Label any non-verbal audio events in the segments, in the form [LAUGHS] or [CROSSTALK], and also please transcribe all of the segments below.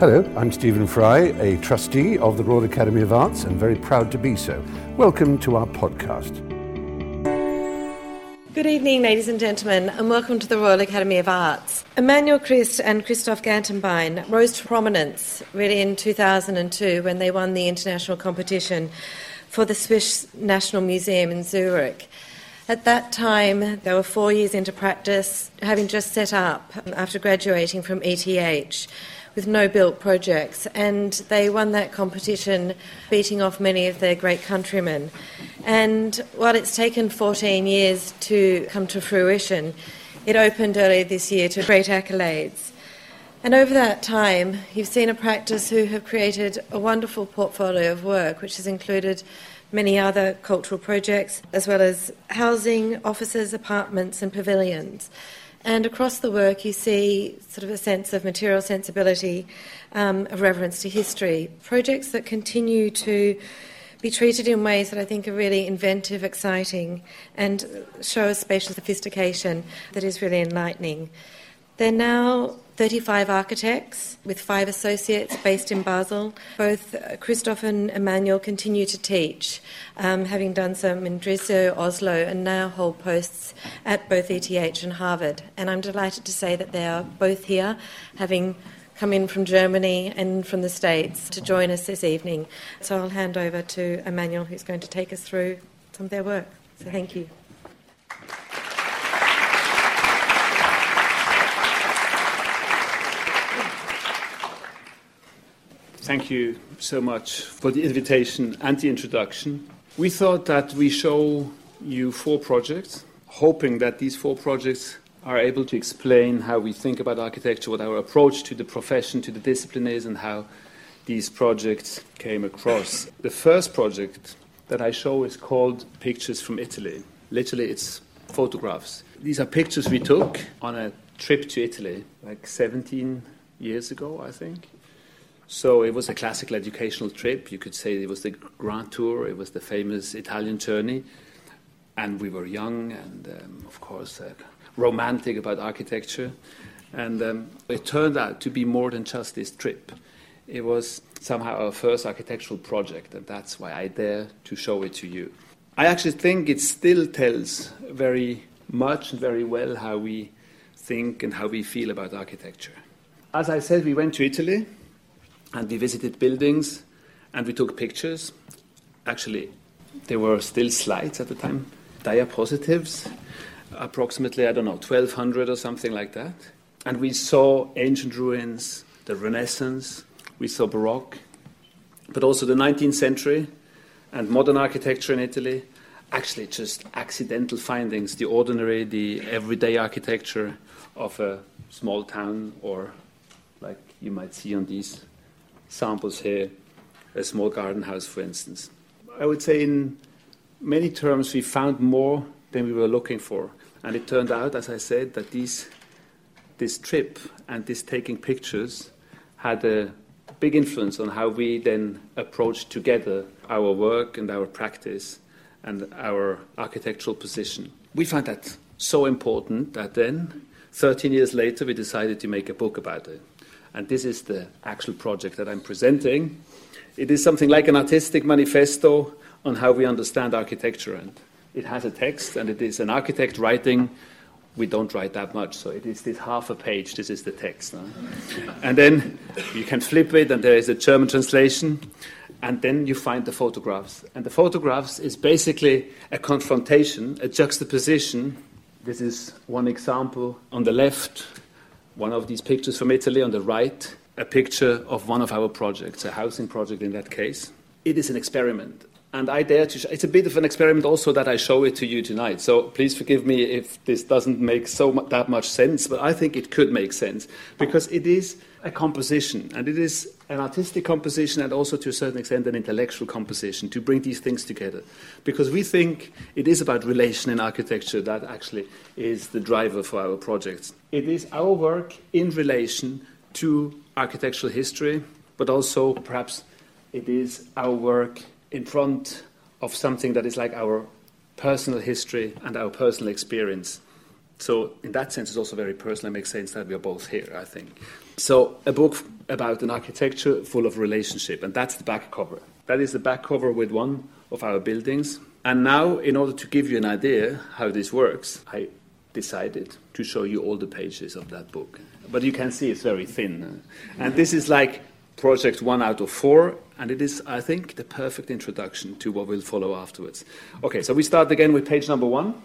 Hello, I'm Stephen Fry, a trustee of the Royal Academy of Arts and very proud to be so. Welcome to our podcast. Good evening, ladies and gentlemen, and welcome to the Royal Academy of Arts. Emmanuel Christ and Christoph Gantenbein rose to prominence really in 2002 when they won the international competition for the Swiss National Museum in Zurich. At that time, they were four years into practice, having just set up after graduating from ETH with no built projects, and they won that competition, beating off many of their great countrymen. And while it's taken 14 years to come to fruition, it opened earlier this year to great accolades. And over that time, you've seen a practice who have created a wonderful portfolio of work, which has included many other cultural projects, as well as housing, offices, apartments, and pavilions. And across the work, you see sort of a sense of material sensibility, um, of reverence to history. Projects that continue to be treated in ways that I think are really inventive, exciting, and show a spatial sophistication that is really enlightening. They're now 35 architects with five associates based in Basel. Both Christoph and Emmanuel continue to teach, um, having done some in Dresden, Oslo, and now hold posts at both ETH and Harvard. And I'm delighted to say that they are both here, having come in from Germany and from the States to join us this evening. So I'll hand over to Emmanuel, who's going to take us through some of their work. So thank you. Thank you so much for the invitation and the introduction. We thought that we show you four projects, hoping that these four projects are able to explain how we think about architecture, what our approach to the profession, to the discipline is, and how these projects came across. The first project that I show is called Pictures from Italy. Literally, it's photographs. These are pictures we took on a trip to Italy, like 17 years ago, I think. So it was a classical educational trip. You could say it was the Grand Tour, it was the famous Italian journey. And we were young and, um, of course, uh, romantic about architecture. And um, it turned out to be more than just this trip. It was somehow our first architectural project, and that's why I dare to show it to you. I actually think it still tells very much and very well how we think and how we feel about architecture. As I said, we went to Italy and we visited buildings and we took pictures. Actually, there were still slides at the time, diapositives, approximately, I don't know, 1200 or something like that. And we saw ancient ruins, the Renaissance, we saw Baroque, but also the 19th century and modern architecture in Italy. Actually, just accidental findings, the ordinary, the everyday architecture of a small town, or like you might see on these samples here, a small garden house, for instance. I would say, in many terms, we found more than we were looking for. And it turned out, as I said, that these, this trip and this taking pictures had a big influence on how we then approached together our work and our practice and our architectural position. We found that so important that then, 13 years later, we decided to make a book about it and this is the actual project that I'm presenting. It is something like an artistic manifesto on how we understand architecture, and it has a text, and it is an architect writing. We don't write that much, so it is this half a page. This is the text, [LAUGHS] and then you can flip it, and there is a German translation, and then you find the photographs. And the photographs is basically a confrontation, a juxtaposition. This is one example on the left one of these pictures from Italy on the right, a picture of one of our projects, a housing project in that case. It is an experiment. And I dare to, sh- it's a bit of an experiment also that I show it to you tonight. So please forgive me if this doesn't make so mu- that much sense, but I think it could make sense because it is a composition and it is an artistic composition and also to a certain extent an intellectual composition to bring these things together. Because we think it is about relation in architecture that actually is the driver for our projects. It is our work in relation to architectural history, but also perhaps it is our work in front of something that is like our personal history and our personal experience. So, in that sense, it's also very personal. It makes sense that we are both here, I think. So, a book about an architecture full of relationship, and that's the back cover. That is the back cover with one of our buildings. And now, in order to give you an idea how this works, I decided to show you all the pages of that book. But you can see it's very thin. And this is like project one out of four, and it is, I think, the perfect introduction to what will follow afterwards. Okay, so we start again with page number one.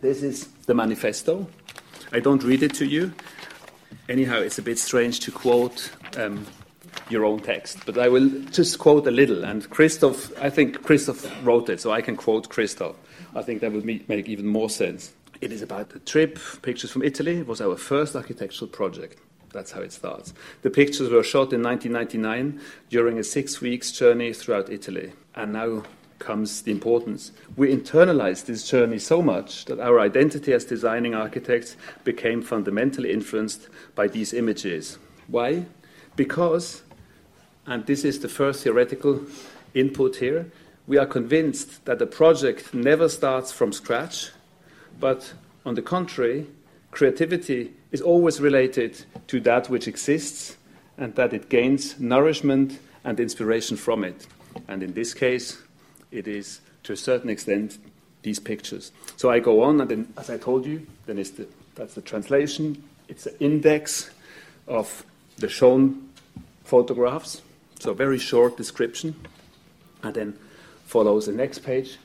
This is the manifesto. I don't read it to you. Anyhow, it's a bit strange to quote um, your own text, but I will just quote a little. And Christoph, I think Christoph wrote it, so I can quote Christoph. I think that would make even more sense. It is about the trip, pictures from Italy. It was our first architectural project. That's how it starts. The pictures were shot in 1999 during a six weeks journey throughout Italy. And now comes the importance. We internalized this journey so much that our identity as designing architects became fundamentally influenced by these images. Why? Because, and this is the first theoretical input here, we are convinced that a project never starts from scratch, but on the contrary, creativity is always related to that which exists and that it gains nourishment and inspiration from it. And in this case, it is to a certain extent these pictures. So I go on, and then, as I told you, then the, that's the translation. It's an index of the shown photographs, so very short description, and then follows the next page.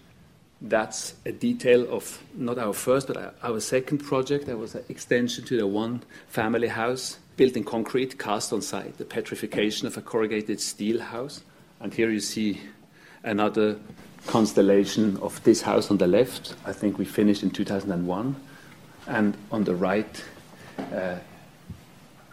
That's a detail of not our first, but our second project. That was an extension to the one family house built in concrete, cast on site, the petrification of a corrugated steel house. And here you see another constellation of this house on the left. I think we finished in 2001. And on the right, uh,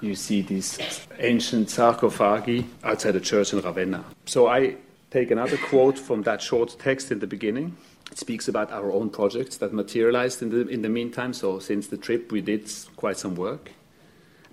you see these ancient sarcophagi outside the church in Ravenna. So I take another quote from that short text in the beginning. It speaks about our own projects that materialized in the, in the meantime. So, since the trip, we did quite some work.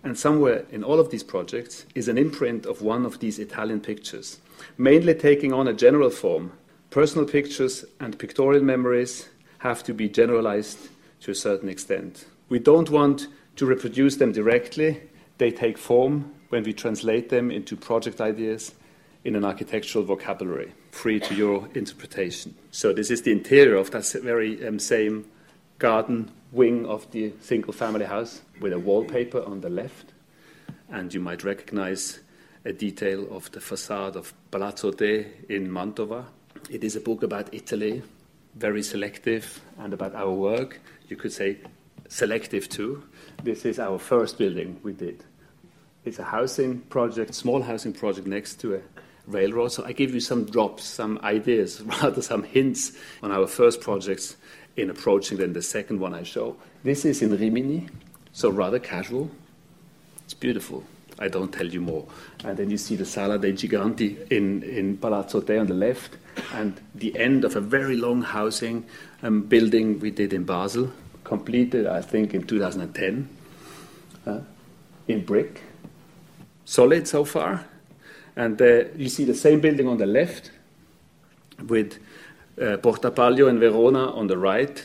And somewhere in all of these projects is an imprint of one of these Italian pictures mainly taking on a general form. Personal pictures and pictorial memories have to be generalized to a certain extent. We don't want to reproduce them directly, they take form when we translate them into project ideas in an architectural vocabulary, free to your interpretation. So, this is the interior of that very um, same garden wing of the single family house with a wallpaper on the left. And you might recognize a detail of the facade of Palazzo Te in Mantova. It is a book about Italy, very selective, and about our work. You could say selective too. This is our first building we did. It's a housing project, small housing project next to a railroad. So I give you some drops, some ideas, [LAUGHS] rather some hints on our first projects in approaching then the second one I show. This is in Rimini, so rather casual. It's beautiful. I don't tell you more. And then you see the Sala dei Giganti in, in Palazzo Te on the left, and the end of a very long housing um, building we did in Basel, completed, I think, in 2010, uh, in brick. Solid so far. And you see the same building on the left with uh, Porta Palio in Verona on the right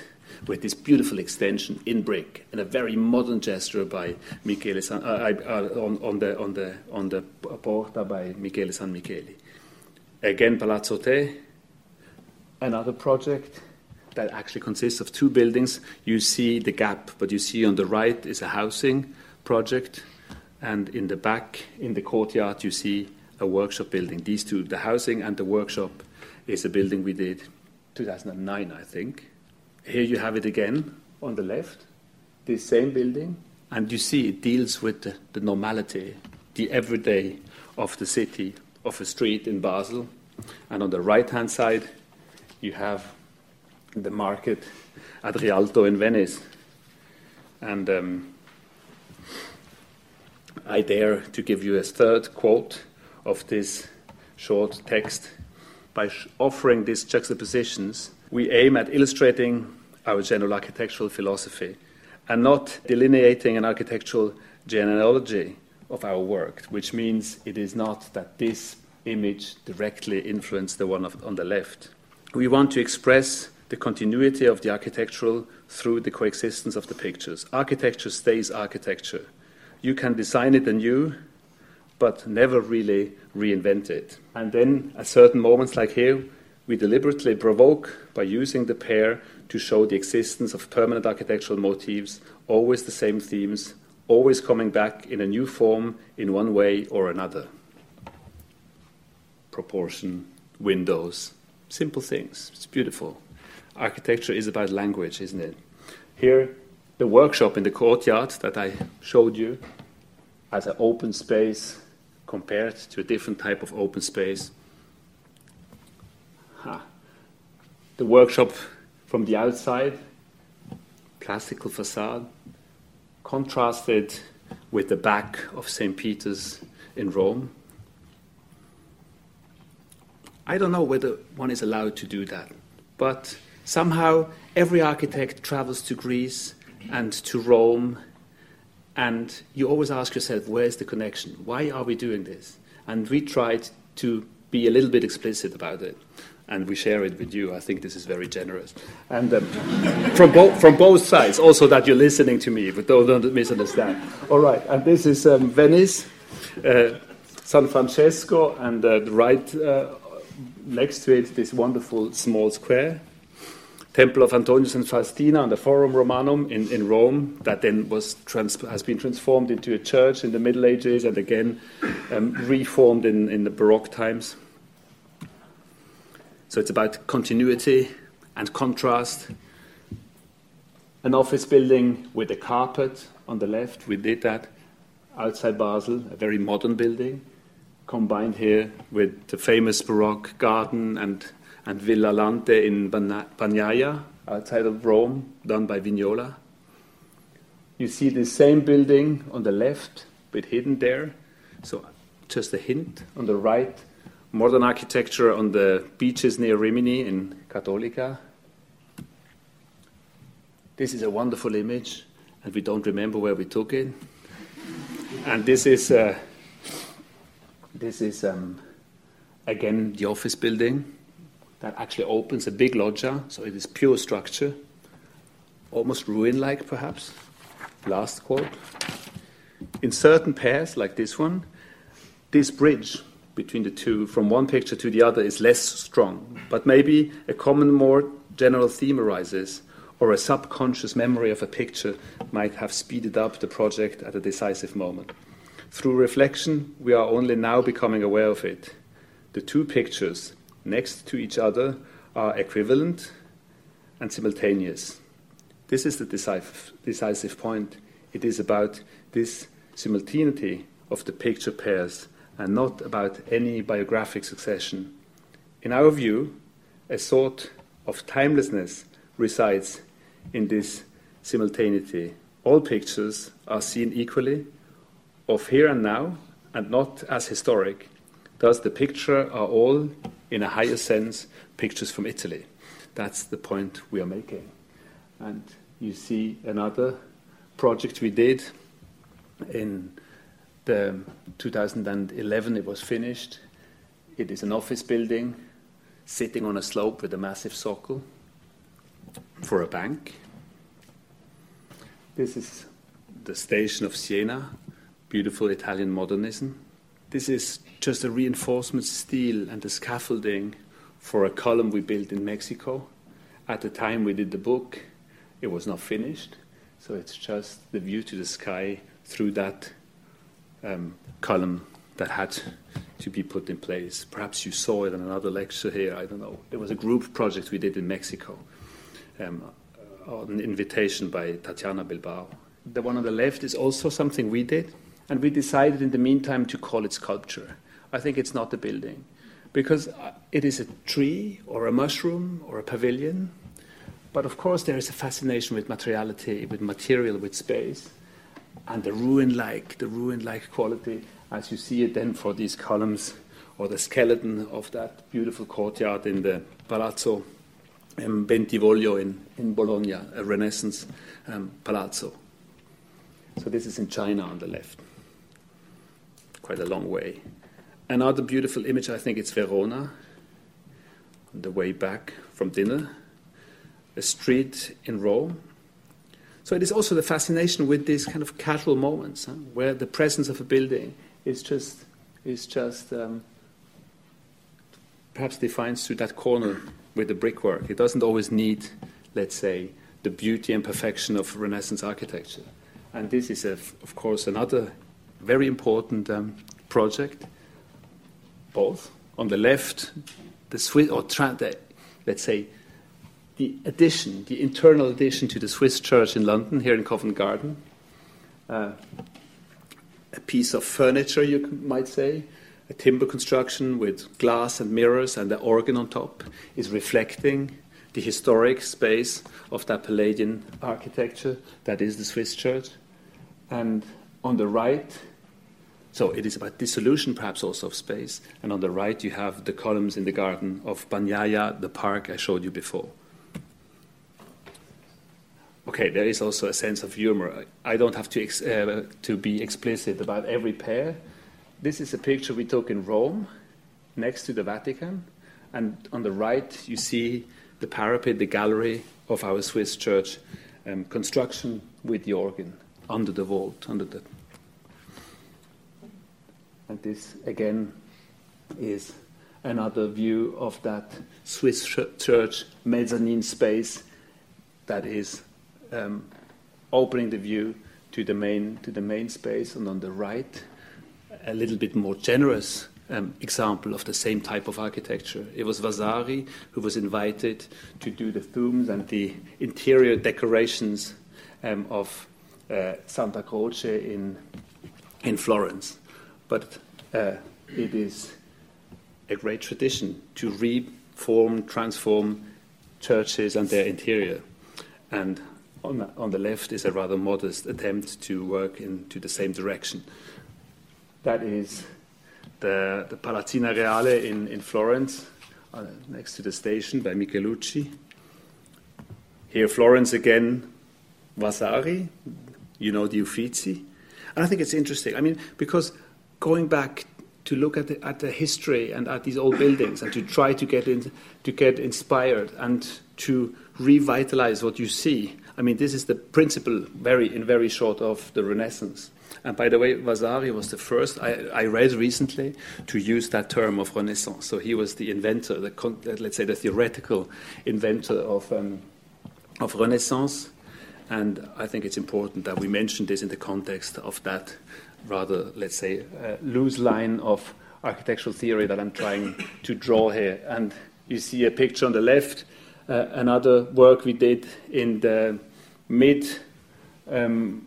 with this beautiful extension in brick and a very modern gesture by Michele San, uh, uh, on, on, the, on, the, on the Porta by Michele San Michele. Again, Palazzo Te, another project that actually consists of two buildings. You see the gap, but you see on the right is a housing project, and in the back, in the courtyard, you see a workshop building. These two, the housing and the workshop, is a building we did 2009, I think. Here you have it again on the left, this same building, and you see it deals with the, the normality, the everyday of the city, of a street in Basel. And on the right hand side, you have the market at Rialto in Venice. And um, I dare to give you a third quote of this short text. By offering these juxtapositions, we aim at illustrating our general architectural philosophy and not delineating an architectural genealogy of our work, which means it is not that this image directly influenced the one of, on the left. We want to express the continuity of the architectural through the coexistence of the pictures. Architecture stays architecture. You can design it anew, but never really reinvent it. And then, at certain moments like here, we deliberately provoke by using the pair to show the existence of permanent architectural motifs, always the same themes, always coming back in a new form in one way or another. Proportion, windows, simple things. It's beautiful. Architecture is about language, isn't it? Here, the workshop in the courtyard that I showed you as an open space compared to a different type of open space. The workshop from the outside, classical facade, contrasted with the back of St. Peter's in Rome. I don't know whether one is allowed to do that, but somehow every architect travels to Greece and to Rome, and you always ask yourself, where's the connection? Why are we doing this? And we tried to be a little bit explicit about it and we share it with you. I think this is very generous. And um, [LAUGHS] from, bo- from both sides, also that you're listening to me, but don't misunderstand. All right, and this is um, Venice, uh, San Francesco, and uh, right uh, next to it, this wonderful small square. Temple of Antonius and Faustina and the Forum Romanum in, in Rome, that then was trans- has been transformed into a church in the Middle Ages and again um, reformed in, in the Baroque times. So it's about continuity and contrast. An office building with a carpet on the left, we did that outside Basel, a very modern building, combined here with the famous Baroque garden and, and Villa Lante in Bagnaia, outside of Rome, done by Vignola. You see the same building on the left, but hidden there. So just a hint. On the right, modern architecture on the beaches near Rimini in Cattolica. This is a wonderful image, and we don't remember where we took it. And this is, uh, this is um, again the office building that actually opens a big loggia, so it is pure structure, almost ruin like perhaps. Last quote. In certain pairs, like this one, this bridge between the two from one picture to the other is less strong, but maybe a common, more general theme arises, or a subconscious memory of a picture might have speeded up the project at a decisive moment. Through reflection, we are only now becoming aware of it. The two pictures next to each other are equivalent and simultaneous. This is the decisive, point. It is about this simultaneity of the picture pairs and not about any biographic succession. In our view, a sort of timelessness resides in this simultaneity. All pictures are seen equally, of here and now, and not as historic. Thus, the picture are all, in a higher sense, pictures from Italy. That's the point we are making. And you see another project we did in the 2011 it was finished. It is an office building sitting on a slope with a massive socle for a bank. This is the station of Siena, beautiful Italian modernism. This is just a reinforcement steel and the scaffolding for a column we built in Mexico. At the time we did the book, it was not finished, so it's just the view to the sky through that um, column that had to be put in place. Perhaps you saw it in another lecture here. I don't know. There was a group project we did in Mexico um, on invitation by Tatiana Bilbao. The one on the left is also something we did, and we decided in the meantime to call it sculpture. I think it's not a building because uh, it is a tree or a mushroom or a pavilion. But of course, there is a fascination with materiality, with material, with space and the ruin-like, the ruin-like quality, as you see it then for these columns or the skeleton of that beautiful courtyard in the Palazzo um, Bentivoglio in, in Bologna, a Renaissance um, palazzo. So this is in China on the left, quite a long way. Another beautiful image, I think it's Verona, on the way back from dinner, a street in Rome so it is also the fascination with these kind of casual moments huh, where the presence of a building is just is just um, perhaps defined through that corner with the brickwork. It doesn't always need, let's say, the beauty and perfection of Renaissance architecture. And this is, a, of course, another very important um, project. Both on the left, the Swiss, or the, let's say, the addition, the internal addition to the Swiss church in London, here in Covent Garden. Uh, a piece of furniture, you might say, a timber construction with glass and mirrors and the organ on top, is reflecting the historic space of that Palladian architecture that is the Swiss church. And on the right, so it is about dissolution, perhaps also of space. And on the right, you have the columns in the garden of Bagnaia, the park I showed you before. Okay, there is also a sense of humor. I don't have to, uh, to be explicit about every pair. This is a picture we took in Rome, next to the Vatican. And on the right, you see the parapet, the gallery of our Swiss church um, construction with the organ under the vault, under the and this, again, is another view of that Swiss church mezzanine space that is um, opening the view to the main to the main space, and on the right, a little bit more generous um, example of the same type of architecture. It was Vasari who was invited to do the tombs and the interior decorations um, of uh, Santa Croce in in Florence but uh, it is a great tradition to reform, transform churches and their interior. And on the, on the left is a rather modest attempt to work into the same direction. That is the, the Palazzina Reale in, in Florence, uh, next to the station by Michelucci. Here, Florence again, Vasari, you know the Uffizi. And I think it's interesting. I mean, because going back to look at the, at the history and at these old buildings and to try to get in, to get inspired and to revitalize what you see. I mean, this is the principle, very in very short, of the Renaissance. And by the way, Vasari was the first I, I read recently to use that term of Renaissance. So he was the inventor, the let's say the theoretical inventor of um, of Renaissance. And I think it's important that we mention this in the context of that rather, let's say, a loose line of architectural theory that I'm trying to draw here. And you see a picture on the left, uh, another work we did in the mid um,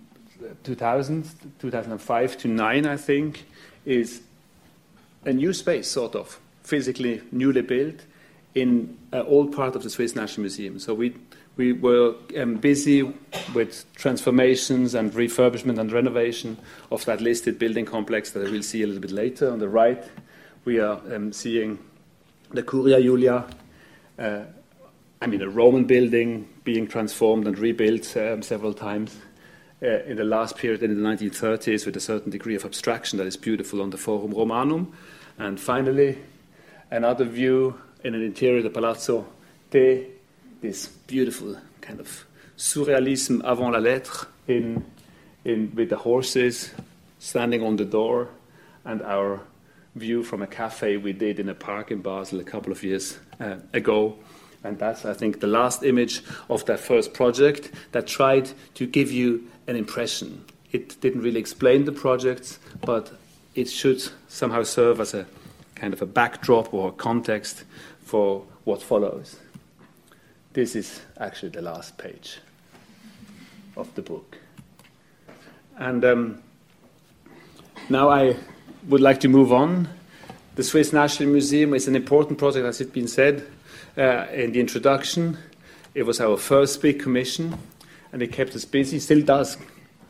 2000s, 2005 to 9, I think, is a new space, sort of, physically newly built in an old part of the Swiss National Museum. So we we were um, busy with transformations and refurbishment and renovation of that listed building complex that I will see a little bit later. On the right, we are um, seeing the Curia Julia, uh, I mean, a Roman building being transformed and rebuilt um, several times. Uh, in the last period in the 1930s, with a certain degree of abstraction that is beautiful on the Forum Romanum. And finally, another view in an interior the Palazzo Te this beautiful kind of surrealism avant la lettre in, in, with the horses standing on the door and our view from a cafe we did in a park in Basel a couple of years uh, ago. And that's, I think, the last image of that first project that tried to give you an impression. It didn't really explain the projects, but it should somehow serve as a kind of a backdrop or a context for what follows. This is actually the last page of the book. And um, now I would like to move on. The Swiss National Museum is an important project, as it's been said uh, in the introduction. It was our first big commission, and it kept us busy, still does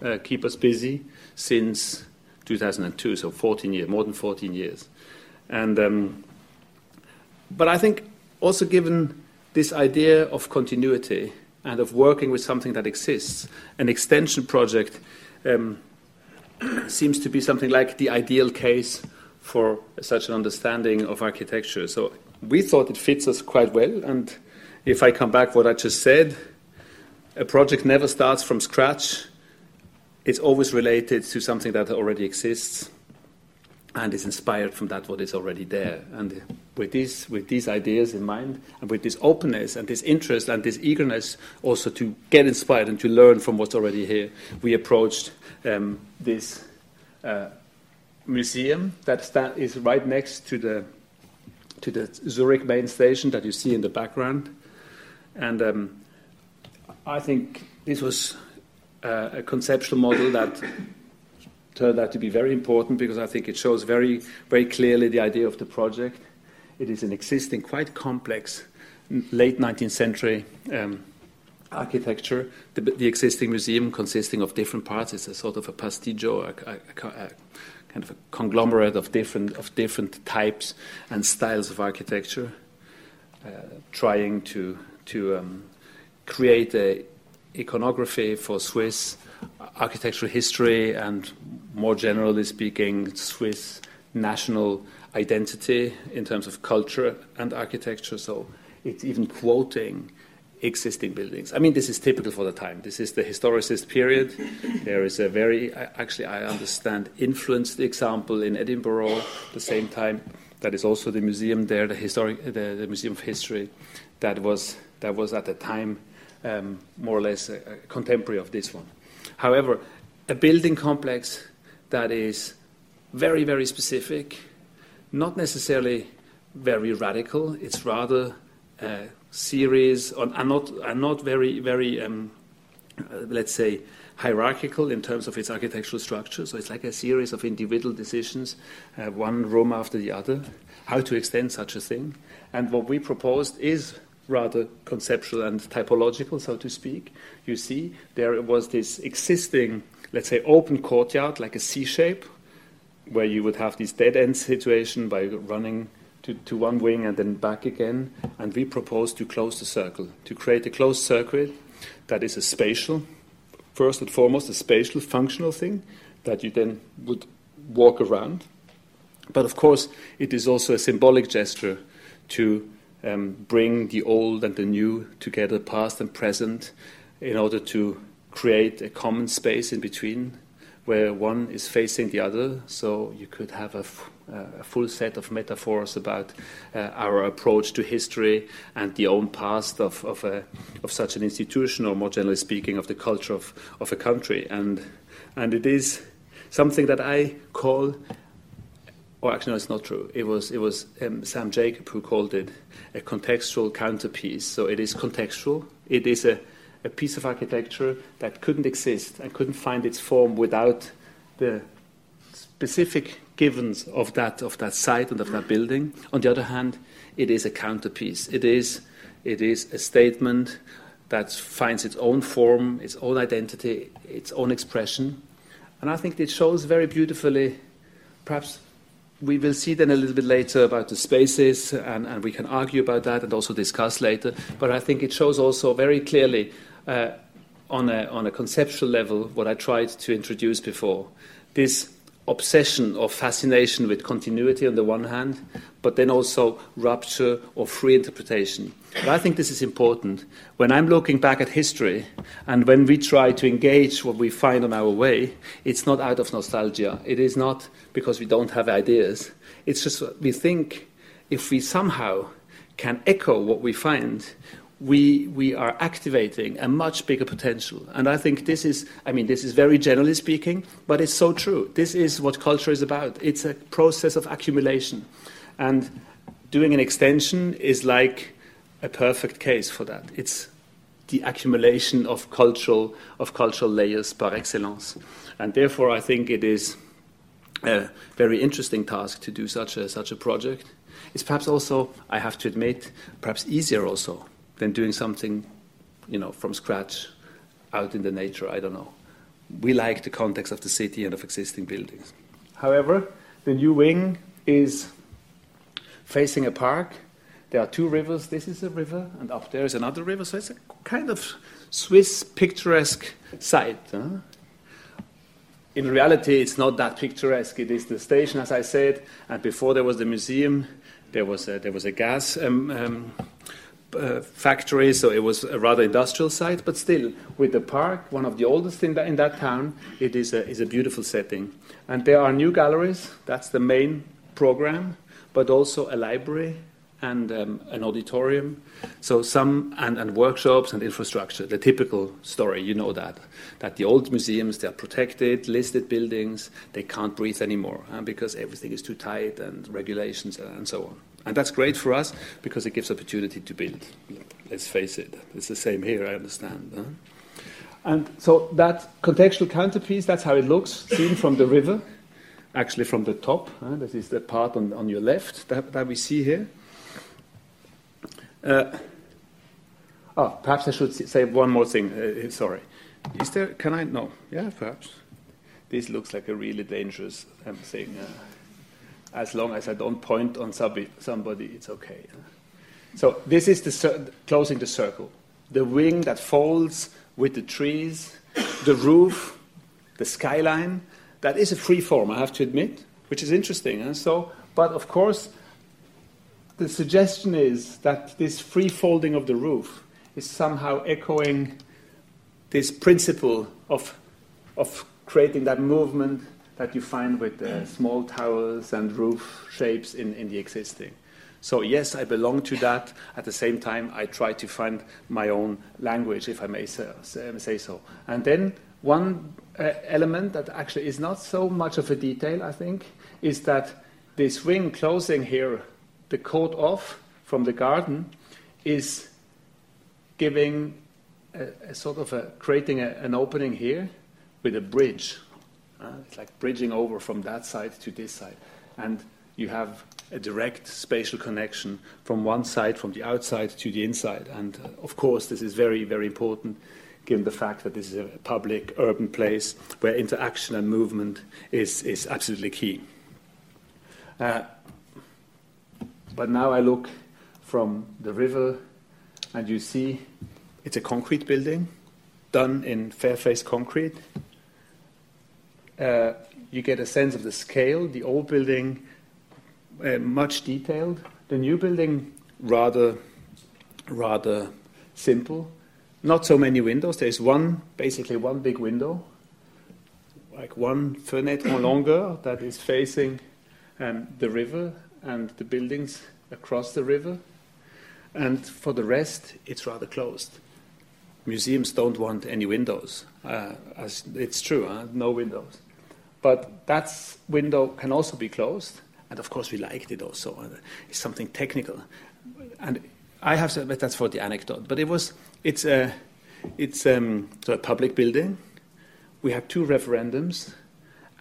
uh, keep us busy since 2002, so 14 years, more than 14 years. And, um, but I think also given this idea of continuity and of working with something that exists, an extension project um, [CLEARS THROAT] seems to be something like the ideal case for such an understanding of architecture. So we thought it fits us quite well. And if I come back what I just said, a project never starts from scratch. It's always related to something that already exists. And is inspired from that what is already there. And with these, with these ideas in mind, and with this openness and this interest and this eagerness also to get inspired and to learn from what's already here, we approached um, this uh, museum that right next to the to the Zurich main station that you see in the background, and um, I think this was uh, a conceptual model that turned out to be very important because I think it shows very, very clearly the idea of the project. It is an existing, quite complex, late 19th century um, architecture. The, the, existing museum consisting of different parts. It's a sort of a pasticcio, a, a, a, kind of a conglomerate of different, of different types and styles of architecture, uh, trying to, to um, create a iconography for Swiss architectural history and, more generally speaking, Swiss national identity in terms of culture and architecture. So it's even quoting existing buildings. I mean, this is typical for the time. This is the historicist period. There is a very, actually, I understand, influenced example in Edinburgh. At the same time, that is also the museum there, the historic, the, the Museum of History, that was that was at the time um, more or less a, a contemporary of this one. However, a building complex that is very, very specific, not necessarily very radical. It's rather a series, and not, and not very, very, um, uh, let's say, hierarchical in terms of its architectural structure. So it's like a series of individual decisions, uh, one room after the other, how to extend such a thing. And what we proposed is rather conceptual and typological, so to speak. You see, there was this existing, let's say, open courtyard, like a C shape, where you would have this dead end situation by running to, to one wing and then back again. And we proposed to close the circle, to create a closed circuit that is a spatial, first and foremost, a spatial, functional thing that you then would walk around. But of course, it is also a symbolic gesture to um, bring the old and the new together, past and present, in order to create a common space in between where one is facing the other. So you could have a full set of metaphors about uh, our approach to history and the own past of, of, a, of such an institution, or more generally speaking, of the culture of, of a country. And, and it is something that I call or actually, no, it's not true. It was, it was um, Sam Jacob who called it a contextual counterpiece. So it is contextual. It is a, a piece of architecture that couldn't exist and couldn't find its form without the specific givens of that, of that site and of that building. On the other hand, it is a counterpiece. It is, it is a statement that finds its own form, its own identity, its own expression. And I think it shows very beautifully, perhaps we will see then a little bit later about the spaces, and, and, we can argue about that and also discuss later. But I think it shows also very clearly, uh, on, a, on a conceptual level, what I tried to introduce before this obsession or fascination with continuity on the one hand, but then also rupture or free interpretation. But I think this is important. When I'm looking back at history and when we try to engage what we find on our way, it's not out of nostalgia. It is not because we don't have ideas. It's just we think if we somehow can echo what we find, we, we are activating a much bigger potential. And I think this is, I mean, this is very generally speaking, but it's so true. This is what culture is about. It's a process of accumulation. And doing an extension is like a perfect case for that. It's the accumulation of cultural, of cultural layers par excellence. And therefore, I think it is a very interesting task to do such a, such a project. It's perhaps also, I have to admit, perhaps easier also than doing something, you know, from scratch out in the nature. I don't know. We like the context of the city and of existing buildings. However, the new wing is facing a park. There are two rivers. This is a river, and up there is another river. So it's a kind of Swiss picturesque site. Huh? In reality, it's not that picturesque. It is the station, as I said, and before there was the museum, there was a, there was a gas um, um, uh, factory, so it was a rather industrial site, but still, with the park, one of the oldest in, the, in that town, it is a, is a beautiful setting. And there are new galleries, that's the main program, but also a library and um, an auditorium. So some and, and workshops and infrastructure. The typical story, you know that that the old museums they are protected, listed buildings. They can't breathe anymore uh, because everything is too tight and regulations and so on. And that's great for us because it gives opportunity to build. Let's face it, it's the same here. I understand. Huh? And so that contextual counterpiece, that's how it looks, seen from the river, actually from the top. Huh? This is the part on, on your left that, that we see here. Uh, oh, perhaps I should say one more thing. Uh, sorry. Is there, can I? No. Yeah, perhaps. This looks like a really dangerous um, thing. Uh, as long as I don't point on somebody, it's okay. So this is the closing the circle. The wing that folds with the trees, the roof, the skyline. That is a free form, I have to admit, which is interesting. And so, but of course, the suggestion is that this free folding of the roof is somehow echoing this principle of, of creating that movement that you find with uh, small towers and roof shapes in, in the existing. So, yes, I belong to that. At the same time, I try to find my own language, if I may say, so. And then, one uh, element that actually is not so much of a detail, I think, is that this wing closing here the coat off from the garden is giving a, a sort of a, creating a, an opening here with a bridge. Uh, it's like bridging over from that side to this side. And you have a direct spatial connection from one side, from the outside to the inside. And uh, of course, this is very, very important given the fact that this is a public urban place where interaction and movement is, is absolutely key. Uh, but now I look from the river and you see it's a concrete building done in fair-faced concrete. Uh, you get a sense of the scale. The old building, uh, much detailed. The new building, rather, rather simple. Not so many windows. There's one, basically one big window, like one fenêtre en longueur that is facing um, the river and the buildings across the river. And for the rest, it's rather closed. Museums don't want any windows. Uh, as it's true, huh? no windows. But that window can also be closed. And of course, we liked it also. It's something technical. And I have said, but that's for the anecdote. But it was, it's a, it's um, so a public building. We had two referendums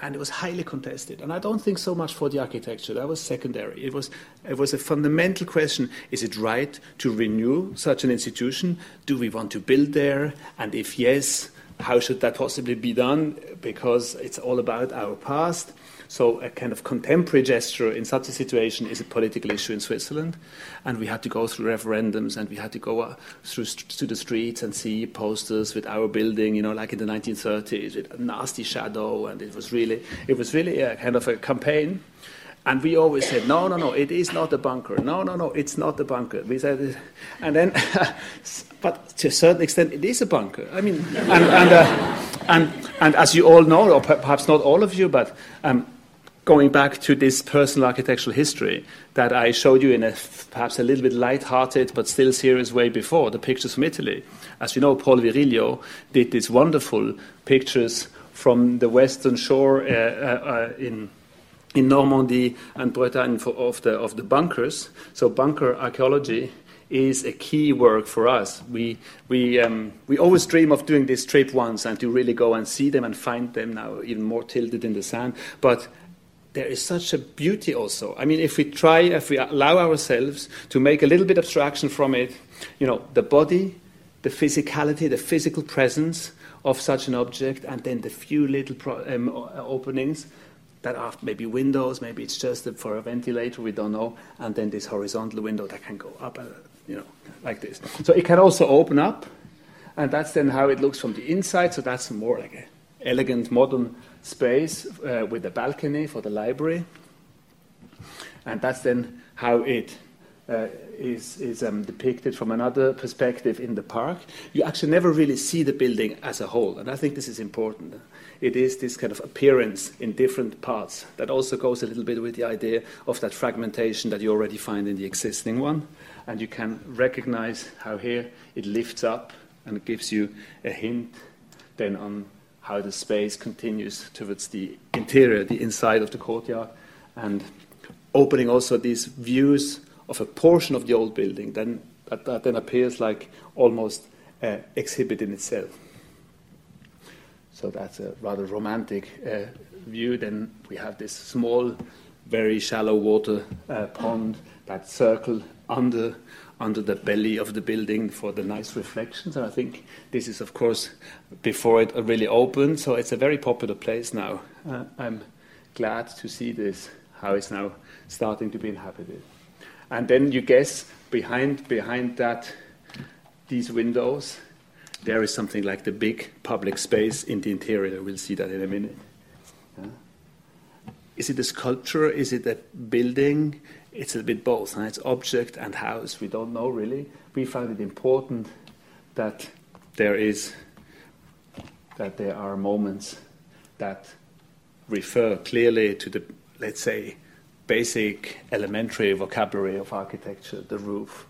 and it was highly contested. And I don't think so much for the architecture, that was secondary. It was, it was a fundamental question is it right to renew such an institution? Do we want to build there? And if yes, how should that possibly be done? Because it's all about our past. So, a kind of contemporary gesture in such a situation is a political issue in Switzerland. And we had to go through referendums and we had to go uh, through st- to the streets and see posters with our building, you know, like in the 1930s, with a nasty shadow. And it was really, it was really a kind of a campaign. And we always said, no, no, no, it is not a bunker. No, no, no, it's not a bunker. We said, and then, [LAUGHS] but to a certain extent, it is a bunker. I mean, and, and, uh, and, and as you all know, or perhaps not all of you, but um, going back to this personal architectural history that I showed you in a perhaps a little bit light-hearted but still serious way before, the pictures from Italy. As you know, Paul Virilio did these wonderful pictures from the western shore uh, uh, uh in in Normandy and Bretagne of the of the bunkers. So bunker archaeology is a key work for us. We, we, um, we always dream of doing this trip once and to really go and see them and find them now even more tilted in the sand. But there is such a beauty also. I mean, if we try, if we allow ourselves to make a little bit abstraction from it, you know, the body, the physicality, the physical presence of such an object, and then the few little pro- um, openings that are maybe windows, maybe it's just for a ventilator, we don't know, and then this horizontal window that can go up, uh, you know, like this. So it can also open up, and that's then how it looks from the inside. So that's more like an elegant modern space uh, with a balcony for the library. And that's then how it uh, is, is um, depicted from another perspective in the park, you actually never really see the building as a whole. And I think this is important. It is this kind of appearance in different parts that also goes a little bit with the idea of that fragmentation that you already find in the existing one. And you can recognize how here it lifts up and gives you a hint then on how the space continues towards the interior, the inside of the courtyard, and opening also these views of a portion of the old building then, that, that then appears like almost an exhibit in itself. So that's a rather romantic uh, view. Then we have this small, very shallow water uh, pond that circle under under the belly of the building for the nice reflections. And I think this is, of course, before it really opened. So it's a very popular place now. Uh, I'm glad to see this, how it's now starting to be inhabited. And then you guess behind, behind that, these windows, there is something like the big public space in the interior. We'll see that in a minute. Is it a sculpture? Is it a building? It's a bit both. Huh? It's object and house. We don't know really. We find it important that there is that there are moments that refer clearly to the, let's say, basic elementary vocabulary of architecture, the roof.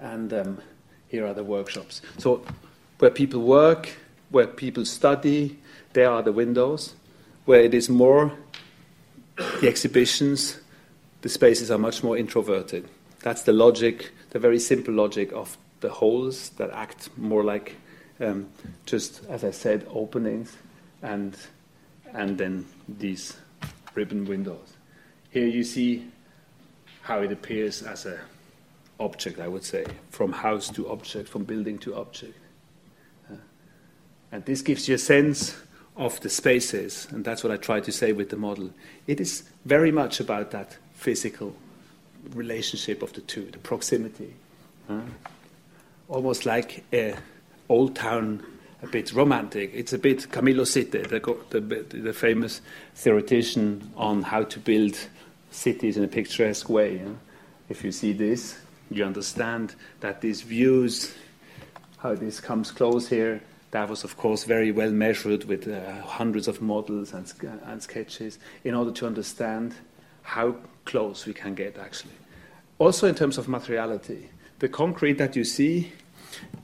And um, here are the workshops. So, where people work, where people study, there are the windows. Where it is more the exhibitions, the spaces are much more introverted. That's the logic, the very simple logic of the holes that act more like um, just, as I said, openings and, and then these ribbon windows. Here you see how it appears as a object, I would say, from house to object, from building to object. Uh, and this gives you a sense of the spaces, and that's what I try to say with the model. It is very much about that physical relationship of the two, the proximity. Uh, almost like a old town a bit romantic. It's a bit Camillo Sitte, the, the, the, famous theoretician on how to build cities in a picturesque way. Yeah? If you see this, you understand that these views, how this comes close here, that was, of course, very well measured with uh, hundreds of models and, and sketches in order to understand how close we can get, actually. Also, in terms of materiality, the concrete that you see,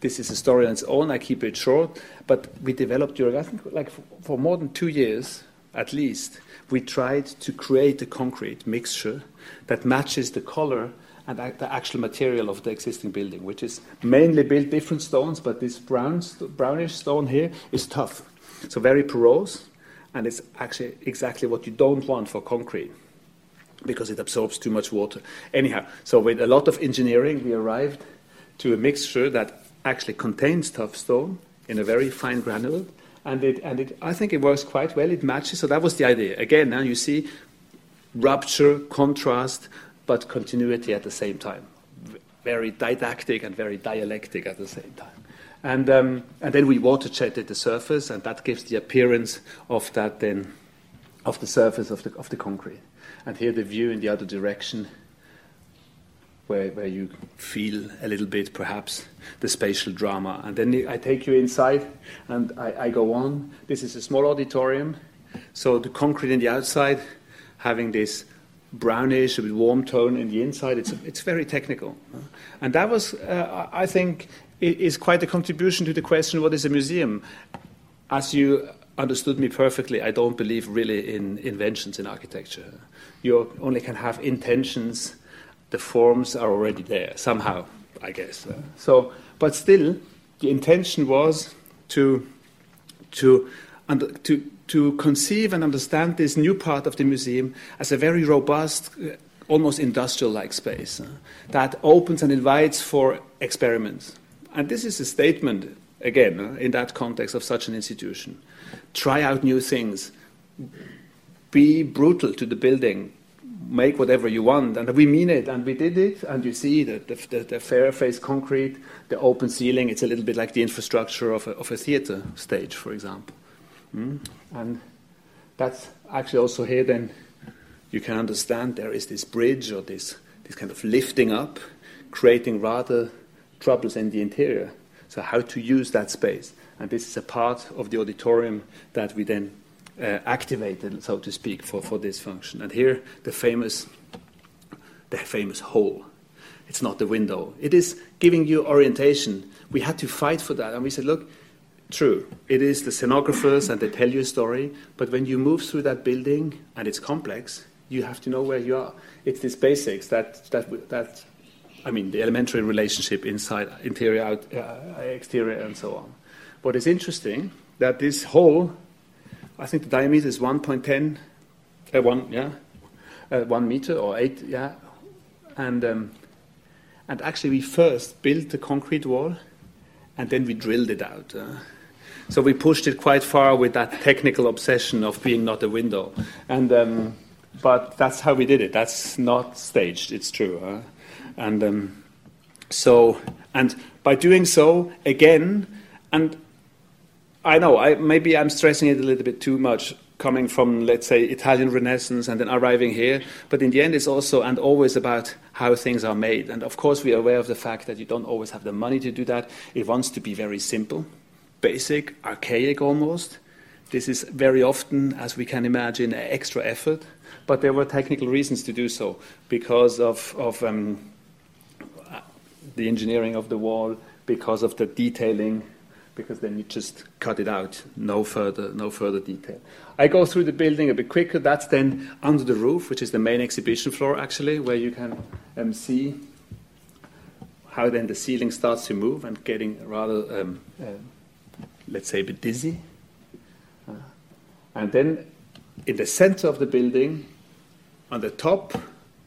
this is a story on its own. I keep it short, but we developed during, I think, like for more than two years at least, we tried to create a concrete mixture that matches the color and the actual material of the existing building, which is mainly built different stones, but this brown, brownish stone here is tuff. So very porous, and it's actually exactly what you don't want for concrete because it absorbs too much water. Anyhow, so with a lot of engineering, we arrived to a mixture that actually contains tuff stone in a very fine granule, and it, and it, I think it works quite well. It matches. So that was the idea. Again, now you see rupture, contrast, but continuity at the same time. Very didactic and very dialectic at the same time. And, um, and then we water jetted the surface, and that gives the appearance of that then of the surface of the, of the concrete. And here the view in the other direction where, where you feel a little bit, perhaps, the spatial drama. And then I take you inside and I, I go on. This is a small auditorium. So the concrete in the outside having this brownish, a bit warm tone in the inside. It's, it's very technical. And that was, uh, I think, is quite a contribution to the question what is a museum? As you understood me perfectly, I don't believe really in inventions in architecture. You only can have intentions the forms are already there somehow, I guess. So, but still, the intention was to to to to conceive and understand this new part of the museum as a very robust, uh, almost industrial-like space uh, that opens and invites for experiments. And this is a statement again uh, in that context of such an institution. Try out new things. Be brutal to the building make whatever you want. And we mean it, and we did it. And you see the, the, the fair face concrete, the open ceiling, it's a little bit like the infrastructure of a, of a theater stage, for example. Mm? And that's actually also here, then you can understand there is this bridge or this, this kind of lifting up, creating rather troubles in the interior. So, how to use that space. And this is a part of the auditorium that we then uh, activated, so to speak, for, for this function. And here, the famous, the famous hole. It's not the window. It is giving you orientation. We had to fight for that. And we said, look, true, it is the scenographers and they tell you a story, but when you move through that building and it's complex, you have to know where you are. It's these basics that, that, that I mean, the elementary relationship inside, interior, out, uh, exterior, and so on. What is interesting that this hole, I think the diameter is 1.10, uh, one, yeah, uh, one meter or eight, yeah, and um, and actually we first built the concrete wall, and then we drilled it out. Uh. so we pushed it quite far with that technical obsession of being not a window, and um, but that's how we did it. That's not staged. It's true, and um, so and by doing so again, and I know. I, maybe I'm stressing it a little bit too much, coming from, let's say, Italian Renaissance and then arriving here. But in the end, it's also and always about how things are made. And of course, we are aware of the fact that you don't always have the money to do that. It wants to be very simple, basic, archaic almost. This is very often, as we can imagine, an extra effort. But there were technical reasons to do so because of, of um, the engineering of the wall, because of the detailing because then you just cut it out, no further, no further detail. I go through the building a bit quicker. That's then under the roof, which is the main exhibition floor, actually, where you can um, see how then the ceiling starts to move and getting rather, um, uh, let's say, a bit dizzy. Uh, and then in the center of the building, on the top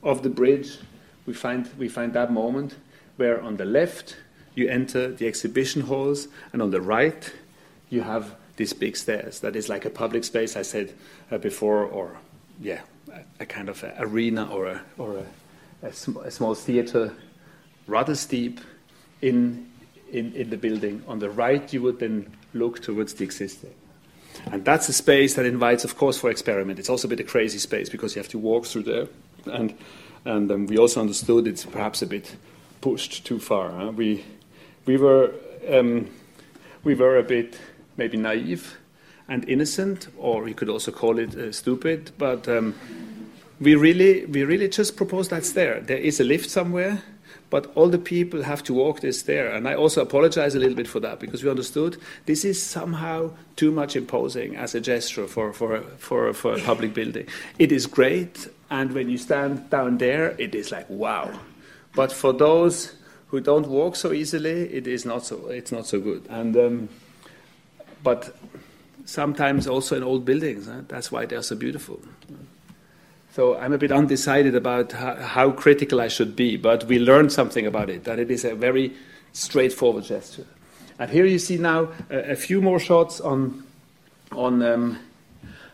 of the bridge, we find, we find that moment where on the left you enter the exhibition halls, and on the right, you have these big stairs. That is like a public space, I said uh, before, or yeah, a, a kind of a arena or a, or a, a, sm- a small theater, rather steep in, in, in the building. On the right, you would then look towards the existing. And that's a space that invites, of course, for experiment. It's also a bit a crazy space because you have to walk through there. And, and um, we also understood it's perhaps a bit pushed too far. Huh? We, we were um, we were a bit maybe naive and innocent, or you could also call it uh, stupid. But um, we really we really just proposed that's there. There is a lift somewhere, but all the people have to walk this stair. And I also apologize a little bit for that because we understood this is somehow too much imposing as a gesture for for for, for a public building. It is great, and when you stand down there, it is like wow. But for those who don't walk so easily, it is not so it's not so good. And um, but sometimes also in old buildings, that's why they're so beautiful. So I'm a bit undecided about how, how, critical I should be, but we learned something about it that it is a very straightforward gesture. And here you see now a, a few more shots on on um,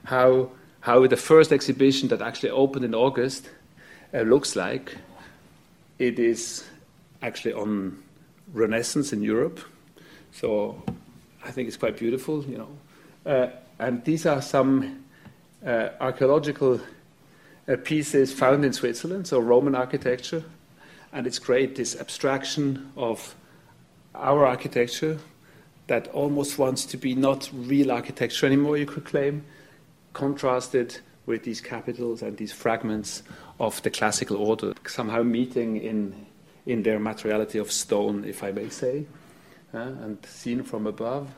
how how the first exhibition that actually opened in August uh, looks like. It is actually on Renaissance in Europe. So I think it's quite beautiful, you know. Uh, and these are some uh, archaeological uh, pieces found in Switzerland, so Roman architecture. And it's great, this abstraction of our architecture that almost wants to be not real architecture anymore, you could claim, contrasted with these capitals and these fragments of the classical order, somehow meeting in in their materiality of stone, if I may say, uh, and seen from above.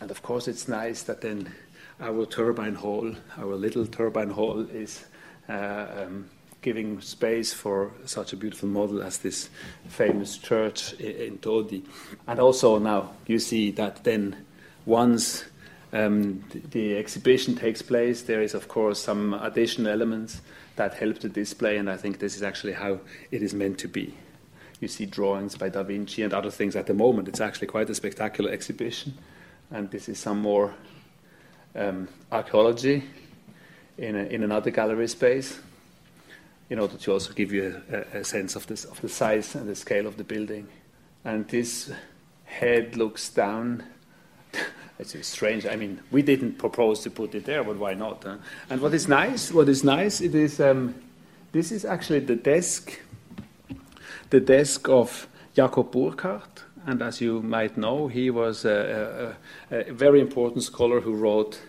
And of course, it's nice that then our turbine hall, our little turbine hall, is uh, um, giving space for such a beautiful model as this famous church in Todi. And also now you see that then once um, the, the, exhibition takes place, there is of course some additional elements that help the display, and I think this is actually how it is meant to be. You see drawings by Da Vinci and other things at the moment. It's actually quite a spectacular exhibition. And this is some more um, archaeology in, a, in another gallery space in order to also give you a, a sense of, this, of the size and the scale of the building. And this head looks down. [LAUGHS] it's strange. I mean, we didn't propose to put it there, but why not? Huh? And what is nice, what is nice, it is um, this is actually the desk the desk of Jakob Burckhardt. And as you might know, he was a, a, a very important scholar who wrote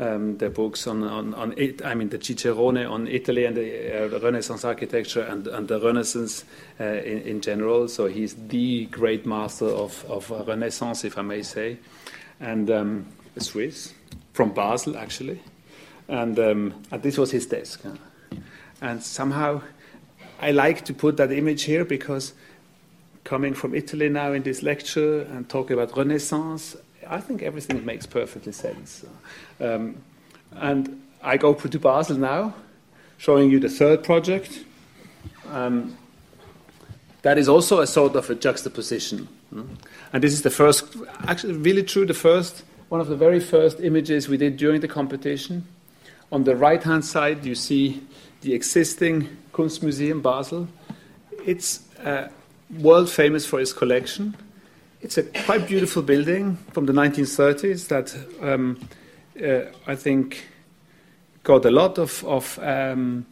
um, the books on, on, on it, I mean, the Cicerone on Italy and the uh, Renaissance architecture and, and the Renaissance uh, in, in, general. So he's the great master of, of Renaissance, if I may say, and um, a Swiss from Basel, actually. And, um, and this was his desk. And somehow I like to put that image here because coming from Italy now in this lecture and talking about Renaissance, I think everything makes perfectly sense. Um, and I go to Basel now, showing you the third project. Um, that is also a sort of a juxtaposition. And this is the first, actually, really true, the first, one of the very first images we did during the competition. On the right hand side, you see the existing Kunstmuseum Basel. It's uh, world famous for its collection. It's a quite beautiful building from the 1930s that um, uh, I think got a lot of of, um,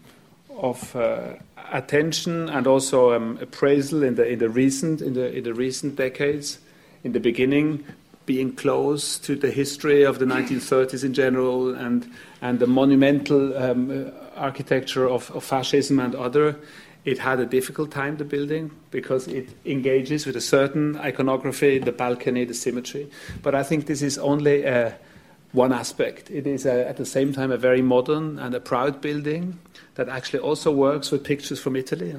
of uh, attention and also um, appraisal in the in the recent in the in the recent decades. In the beginning, being close to the history of the 1930s in general and and the monumental um, architecture of, of fascism and other it had a difficult time, the building, because it engages with a certain iconography, the balcony, the symmetry. But I think this is only uh, one aspect. It is uh, at the same time a very modern and a proud building that actually also works with pictures from Italy.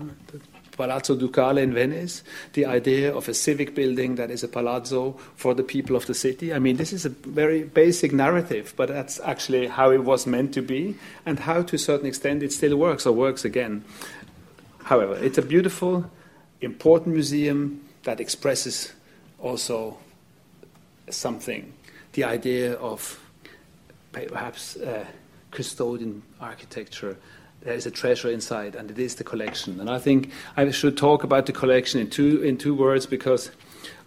Palazzo Ducale in Venice, the idea of a civic building that is a palazzo for the people of the city. I mean, this is a very basic narrative, but that's actually how it was meant to be, and how, to a certain extent, it still works or works again. However, it's a beautiful, important museum that expresses also something the idea of perhaps uh, custodian architecture. There is a treasure inside, and it is the collection. And I think I should talk about the collection in two, in two words because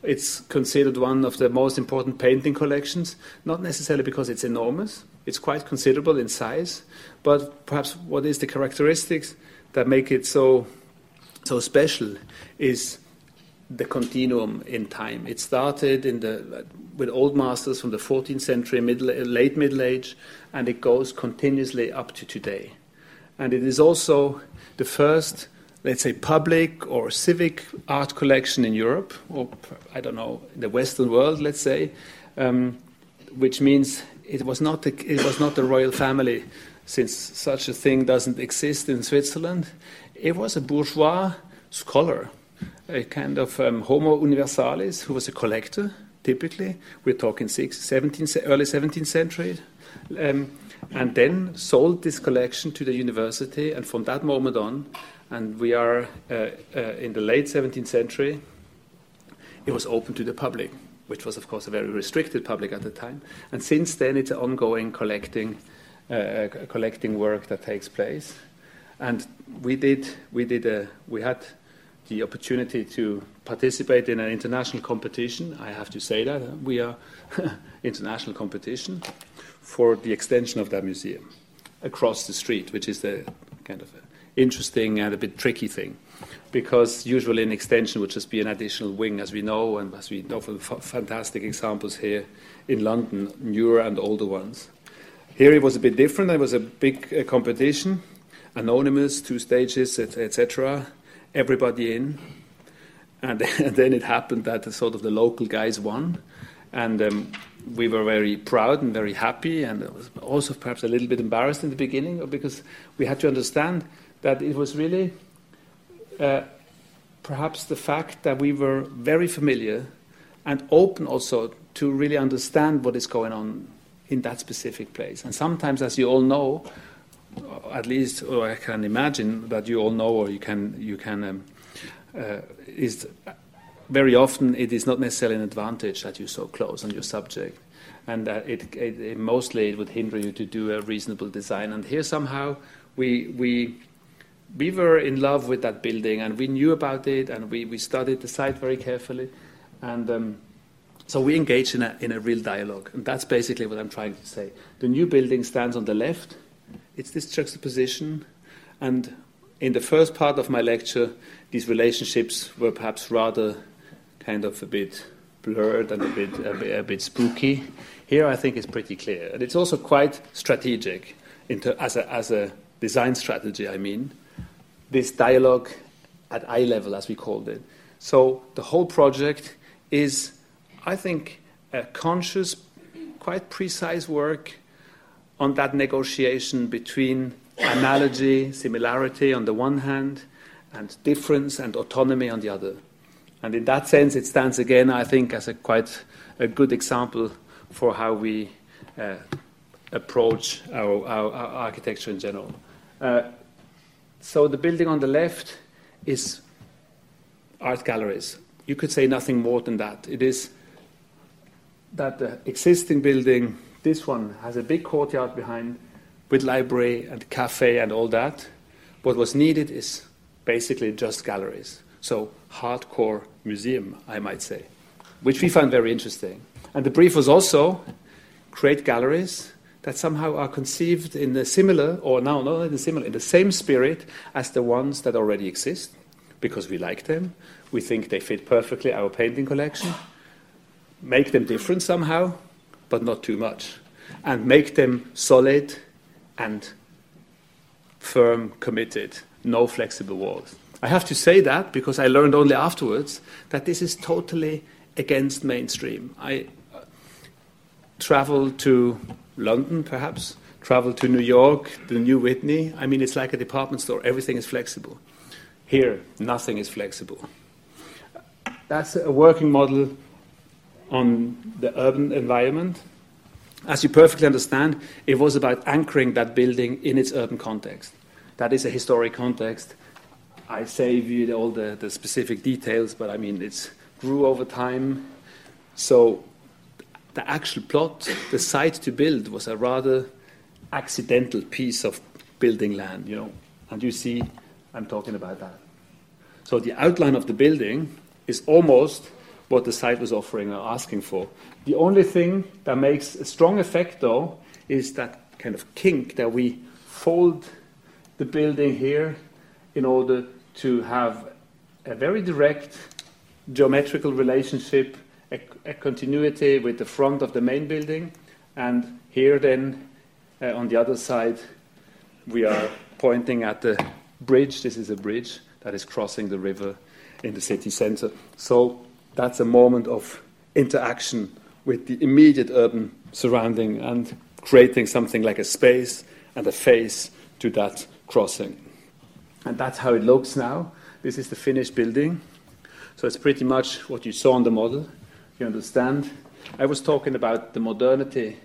it's considered one of the most important painting collections, not necessarily because it's enormous, it's quite considerable in size, but perhaps what is the characteristics that make it so so special is the continuum in time. It started in the, with old masters from the 14th century, middle, late Middle Age, and it goes continuously up to today. And it is also the first, let's say, public or civic art collection in Europe, or I don't know, in the Western world, let's say, um, which means it was not the, it was not the royal family since such a thing doesn't exist in Switzerland, it was a bourgeois scholar, a kind of um, homo universalis who was a collector, typically. We're talking 17th, early 17th century. Um, and then sold this collection to the university, and from that moment on, and we are uh, uh, in the late 17th century, it was open to the public, which was, of course, a very restricted public at the time. And since then, it's an ongoing collecting uh, collecting work that takes place. And we did, we did, a, we had the opportunity to participate in an international competition. I have to say that we are [LAUGHS] international competition for the extension of that museum across the street, which is the kind of interesting and a bit tricky thing. Because usually an extension would just be an additional wing, as we know, and as we know from fantastic examples here in London, newer and older ones. Here it was a bit different. There was a big uh, competition, anonymous, two stages, etc. Everybody in, and, and, [LAUGHS] then it happened that the, sort of the local guys won, and um, we were very proud and very happy, and it was also perhaps a little bit embarrassed in the beginning because we had to understand that it was really uh, perhaps the fact that we were very familiar and open also to really understand what is going on in that specific place. And sometimes, as you all know, at least, or I can imagine that you all know, or you can, you can, um, uh, is very often it is not necessarily an advantage that you're so close on your subject, and that it, it, it mostly it would hinder you to do a reasonable design. And here somehow we we we were in love with that building, and we knew about it, and we, we studied the site very carefully, and. Um, so we engage in a, in a real dialogue, and that's basically what I'm trying to say. The new building stands on the left. It's this juxtaposition, and in the first part of my lecture, these relationships were perhaps rather kind of a bit blurred and a bit, a bit, a bit spooky. Here, I think it's pretty clear. And it's also quite strategic into, as, a, as a design strategy, I mean. This dialogue at eye level, as we called it. So the whole project is, I think, a conscious, quite precise work on that negotiation between analogy, similarity on the one hand, and difference and autonomy on the other. And in that sense, it stands again, I think, as a quite a good example for how we uh, approach our, our, our, architecture in general. Uh, so the building on the left is art galleries. You could say nothing more than that. It is that the existing building, this one, has a big courtyard behind with library and cafe and all that. What was needed is basically just galleries. So hardcore museum, I might say, which we found very interesting. And the brief was also create galleries that somehow are conceived in a similar, or now not in a similar, in the same spirit as the ones that already exist, because we like them, we think they fit perfectly our painting collection, make them different somehow, but not too much, and make them solid and firm, committed, no flexible walls. I have to say that because I learned only afterwards that this is totally against mainstream. I uh, traveled to London, perhaps, traveled to New York, the New Whitney. I mean, it's like a department store, everything is flexible. Here, nothing is flexible. That's a working model on the urban environment. As you perfectly understand, it was about anchoring that building in its urban context. That is a historic context. I save you all the, the specific details, but I mean, it grew over time. So the actual plot, the site to build, was a rather accidental piece of building land, you know. And you see, I'm talking about that. So the outline of the building is almost what the site was offering or asking for. The only thing that makes a strong effect, though, is that kind of kink that we fold the building here in order to have a very direct geometrical relationship, a, a continuity with the front of the main building, and here then uh, on the other side we are pointing at the bridge. This is a bridge that is crossing the river in the city center. So that's a moment of interaction with the immediate urban surrounding and creating something like a space and a face to that crossing. And that's how it looks now. This is the finished building. So it's pretty much what you saw on the model. You understand? I was talking about the modernity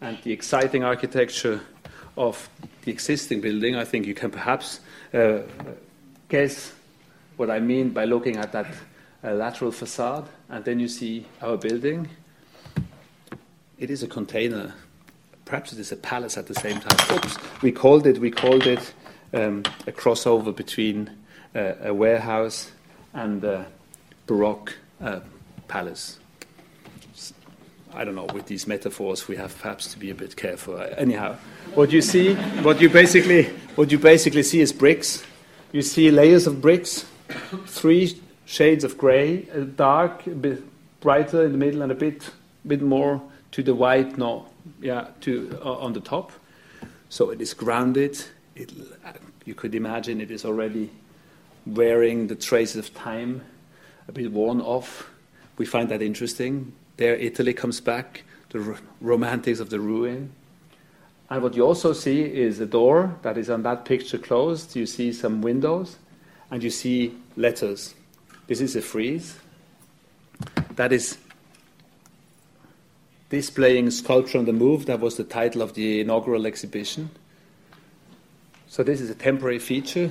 and the exciting architecture of the existing building. I think you can perhaps uh, guess what I mean by looking at that a lateral facade, and then you see our building. It is a container. Perhaps it is a palace at the same time. Oops. We called it. We called it um, a crossover between uh, a warehouse and a Baroque uh, palace. I don't know. With these metaphors, we have perhaps to be a bit careful. Anyhow, what you see, what you basically, what you basically see is bricks. You see layers of bricks, three shades of grey, a dark, a bit brighter in the middle, and a bit, bit more to the white. No, yeah, to uh, on the top. So it is grounded. It, you could imagine it is already wearing the traces of time, a bit worn off. We find that interesting. There, Italy comes back, the romantics of the ruin. And what you also see is a door that is on that picture closed. You see some windows, and you see letters. This is a frieze that is displaying sculpture on the move. That was the title of the inaugural exhibition. So this is a temporary feature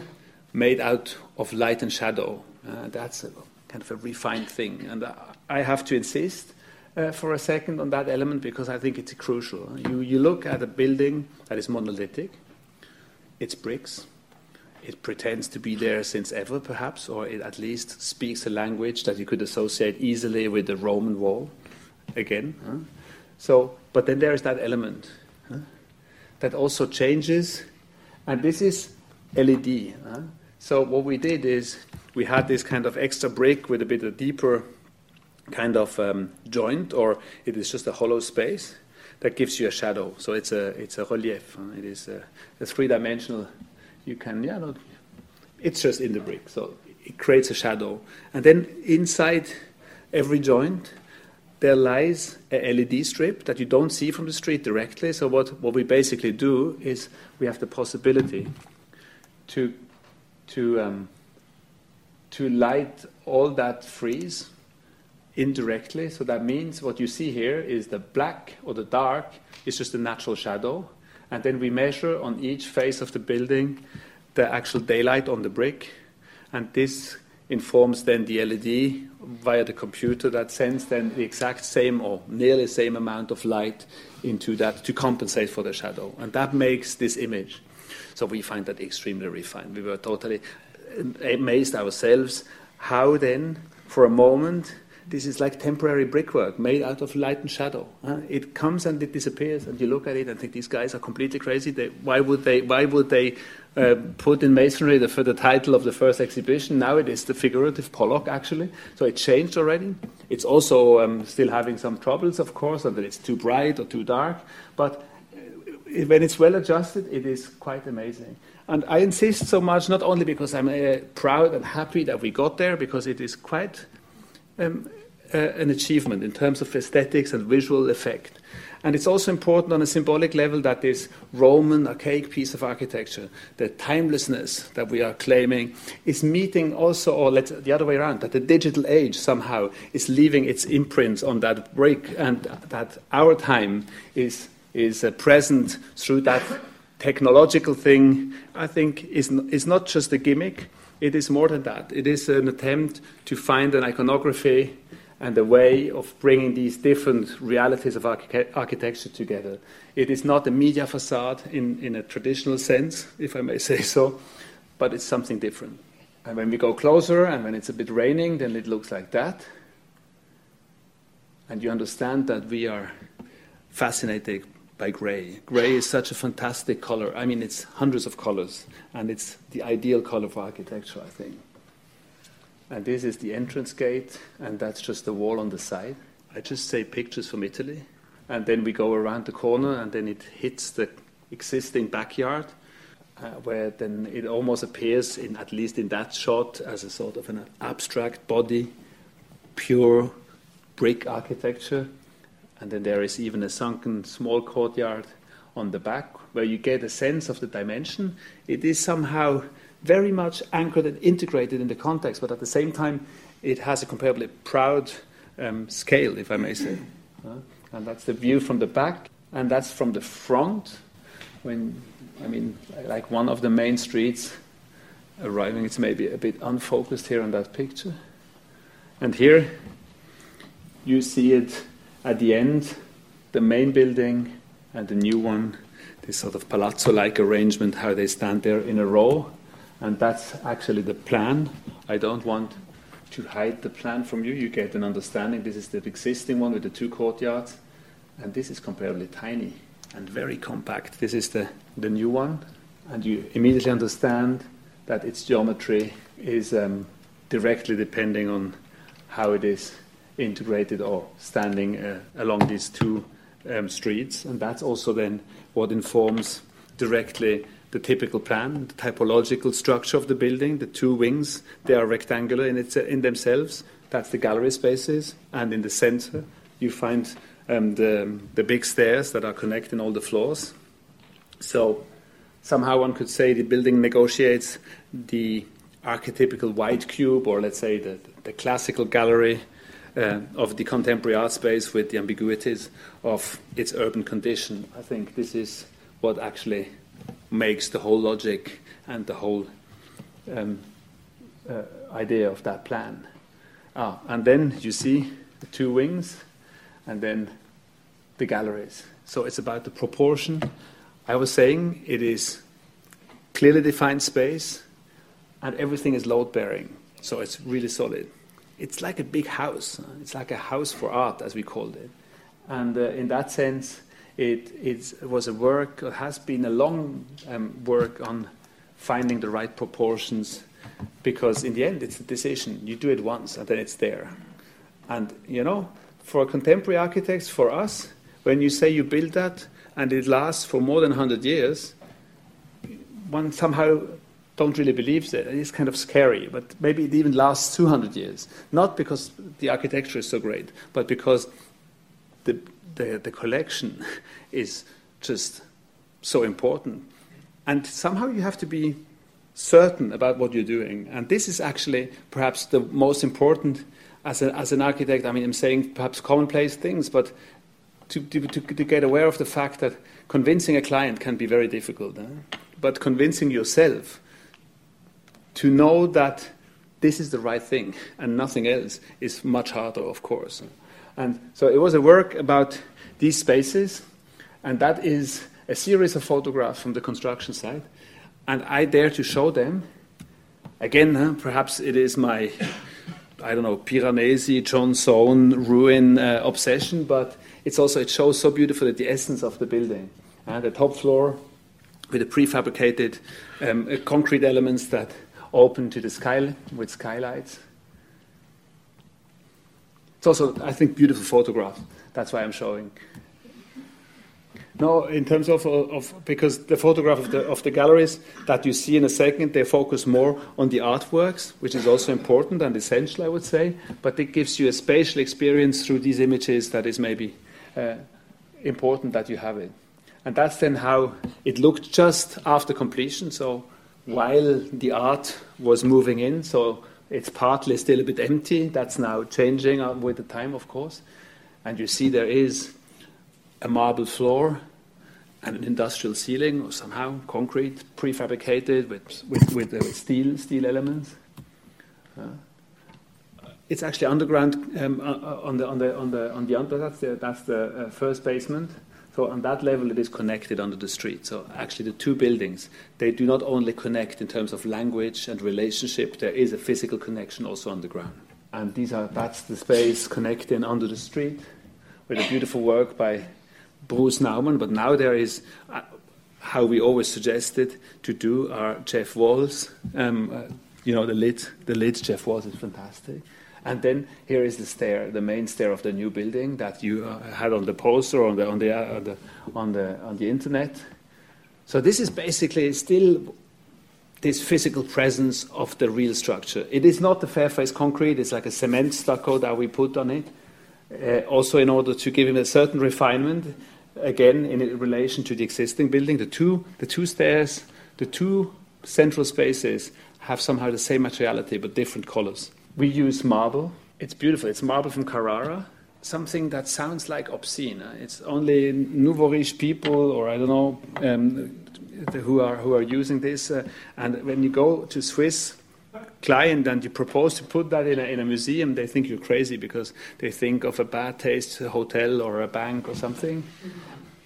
made out of light and shadow. Uh, that's a, kind of a refined thing, and I have to insist uh, for a second on that element because I think it's crucial. You you look at a building that is monolithic. It's bricks it pretends to be there since ever, perhaps, or it at least speaks a language that you could associate easily with the Roman wall. Again, huh? so but then there is that element huh? that also changes, and this is LED. So what we did is we had this kind of extra brick with a bit of deeper kind of um, joint, or it is just a hollow space that gives you a shadow. So it's a it's a relief. It is a, a three-dimensional. You can yeah, no, it's just in the brick, so it creates a shadow, and then inside every joint there lies a LED strip that you don't see from the street directly. So what, what we basically do is we have the possibility to to um, to light all that frieze indirectly. So that means what you see here is the black or the dark is just a natural shadow. And then we measure on each face of the building the actual daylight on the brick. And this informs then the LED via the computer that sends then the exact same or nearly same amount of light into that to compensate for the shadow. And that makes this image. So we find that extremely refined. We were totally amazed ourselves how then, for a moment, this is like temporary brickwork made out of light and shadow. Uh, it comes and it disappears, and you look at it and think these guys are completely crazy. They, why would they? Why would they uh, put in masonry the, for the title of the first exhibition? Now it is the figurative Pollock, actually. So it changed already. It's also um, still having some troubles, of course, and that it's too bright or too dark. But uh, when it's well adjusted, it is quite amazing. And I insist so much, not only because I'm uh, proud and happy that we got there, because it is quite um, uh, an achievement in terms of aesthetics and visual effect. And it's also important on a symbolic level that this Roman archaic piece of architecture, the timelessness that we are claiming, is meeting also, or let's the other way around, that the digital age somehow is leaving its imprint on that brick, and that our time is is uh, present through that technological thing. I think is is not just a gimmick. It is more than that. It is an attempt to find an iconography and a way of bringing these different realities of architecture together. It is not a media facade in, in a traditional sense, if I may say so, but it's something different. And when we go closer and when it's a bit raining, then it looks like that. And you understand that we are fascinated by gray. Gray is such a fantastic color. I mean, it's hundreds of colors, and it's the ideal color for architecture, I think. And this is the entrance gate, and that's just the wall on the side. I just say pictures from Italy. And then we go around the corner, and then it hits the existing backyard, uh, where then it almost appears, in, at least in that shot, as a sort of an abstract body, pure brick architecture. And then there is even a sunken small courtyard on the back, where you get a sense of the dimension. It is somehow very much anchored and integrated in the context, but at the same time, it has a comparably proud um, scale, if I may say. Uh, and that's the view from the back, and that's from the front. When I mean, like one of the main streets arriving, it's maybe a bit unfocused here on that picture. And here you see it at the end, the main building and the new one, this sort of palazzo like arrangement, how they stand there in a row and that's actually the plan. I don't want to hide the plan from you. You get an understanding. This is the existing one with the two courtyards, and this is comparably tiny and very compact. This is the, the new one, and you immediately understand that its geometry is um, directly depending on how it is integrated or standing uh, along these two um, streets, and that's also then what informs directly the typical plan, the typological structure of the building, the two wings, they are rectangular in, its, in themselves. That's the gallery spaces. And in the center, you find um, the, the big stairs that are connecting all the floors. So somehow one could say the building negotiates the archetypical white cube, or let's say the, the classical gallery uh, of the contemporary art space with the ambiguities of its urban condition. I think this is what actually makes the whole logic and the whole um, uh, idea of that plan. Ah, and then you see the two wings and then the galleries. So it's about the proportion. I was saying it is clearly defined space and everything is load bearing. So it's really solid. It's like a big house. It's like a house for art, as we called it. And uh, in that sense, it, was a work, it has been a long um, work on finding the right proportions, because in the end, it's a decision. You do it once, and then it's there. And, you know, for contemporary architects, for us, when you say you build that and it lasts for more than 100 years, one somehow don't really believe that. It's kind of scary, but maybe it even lasts 200 years. Not because the architecture is so great, but because the, the, the collection is just so important. And somehow you have to be certain about what you're doing. And this is actually perhaps the most important as, a, as an architect. I mean, I'm saying perhaps commonplace things, but to, to, to, to get aware of the fact that convincing a client can be very difficult. Eh? But convincing yourself to know that this is the right thing and nothing else is much harder, of course. And so it was a work about these spaces, and that is a series of photographs from the construction site. And I dare to show them. Again, huh, perhaps it is my, I don't know, Piranesi, John Soane ruin uh, obsession, but it's also, it shows so beautifully the essence of the building. Uh, the top floor with the prefabricated um, uh, concrete elements that open to the sky with skylights. It's also, I think, beautiful photograph. That's why I'm showing. No, in terms of, of because the photograph of the, of the galleries that you see in a second, they focus more on the artworks, which is also important and essential, I would say. But it gives you a spatial experience through these images that is maybe uh, important that you have it. And that's then how it looked just after completion. So while the art was moving in, so it's partly still a bit empty. That's now changing uh, with the time, of course. And you see there is a marble floor and an industrial ceiling, or somehow concrete, prefabricated with, with, with, uh, with steel, steel elements. Uh, it's actually underground um, uh, uh, on the on the on the on the under. That's the that's the uh, first basement. So on that level, it is connected under the street. So actually, the two buildings they do not only connect in terms of language and relationship. There is a physical connection also underground. And these are that's the space connecting under the street, with a beautiful work by Bruce Nauman. But now there is. Uh, how we always suggested to do our Jeff Walls, um, uh, you know, the lid, the lid Jeff Walls is fantastic. And then here is the stair, the main stair of the new building that you uh, had on the poster on the on the, uh, the on the on the internet. So this is basically still this physical presence of the real structure. It is not the Fairface concrete; it's like a cement stucco that we put on it, uh, also in order to give it a certain refinement. Again, in relation to the existing building, the two the two stairs, the two central spaces have somehow the same materiality but different colors. We use marble. It's beautiful. It's marble from Carrara. Something that sounds like obscene. It's only nouveau riche people, or I don't know, um, who are who are using this. Uh, and when you go to Swiss client and you propose to put that in a, in a museum, they think you're crazy because they think of a bad taste hotel or a bank or something.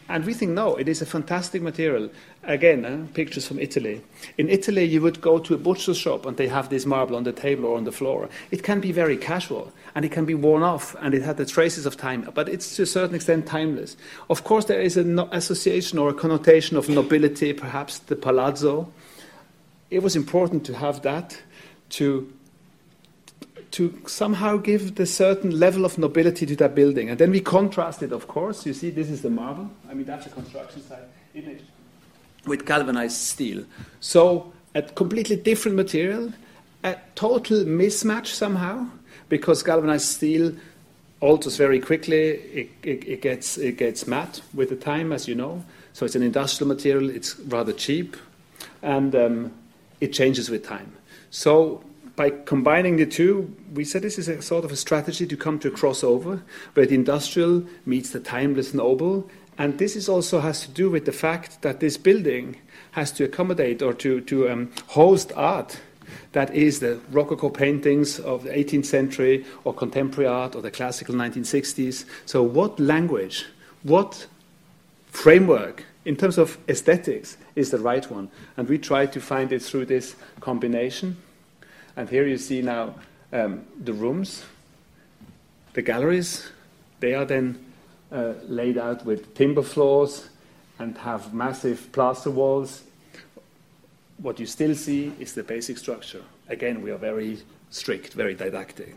And we think, no, it is a fantastic material. Again, uh, pictures from Italy. In Italy, you would go to a butcher's shop and they have this marble on the table or on the floor. It can be very casual and it can be worn off and it had the traces of time, but it's to a certain extent timeless. Of course, there is an association or a connotation of nobility, perhaps the palazzo. It was important to have that to to somehow give the certain level of nobility to that building. And then we contrast it, of course. You see, this is the marble. I mean, that's a construction site image with galvanized steel. So, a completely different material, a total mismatch somehow, because galvanized steel alters very quickly. It, it, it, gets, it gets matte with the time, as you know. So, it's an industrial material, it's rather cheap, and um, it changes with time. So, by combining the two, we said this is a sort of a strategy to come to a crossover where the industrial meets the timeless noble. And this is also has to do with the fact that this building has to accommodate or to, to um, host art that is the Rococo paintings of the 18th century or contemporary art or the classical 1960s. So, what language, what framework in terms of aesthetics is the right one? And we try to find it through this combination. And here you see now um, the rooms, the galleries. They are then uh, laid out with timber floors and have massive plaster walls. what you still see is the basic structure. Again, we are very strict, very didactic.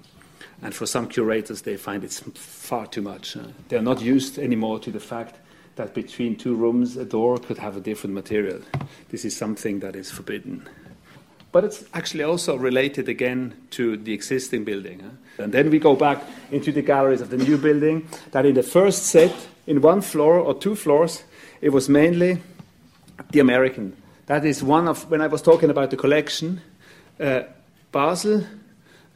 And for some curators, they find it's far too much. Uh, they're not used anymore to the fact that between two rooms, a door could have a different material. This is something that is forbidden. But it's actually also related again to the existing building. And then we go back into the galleries of the new building, that in the first set, in one floor or two floors, it was mainly the American. That is one of, when I was talking about the collection, uh, Basel,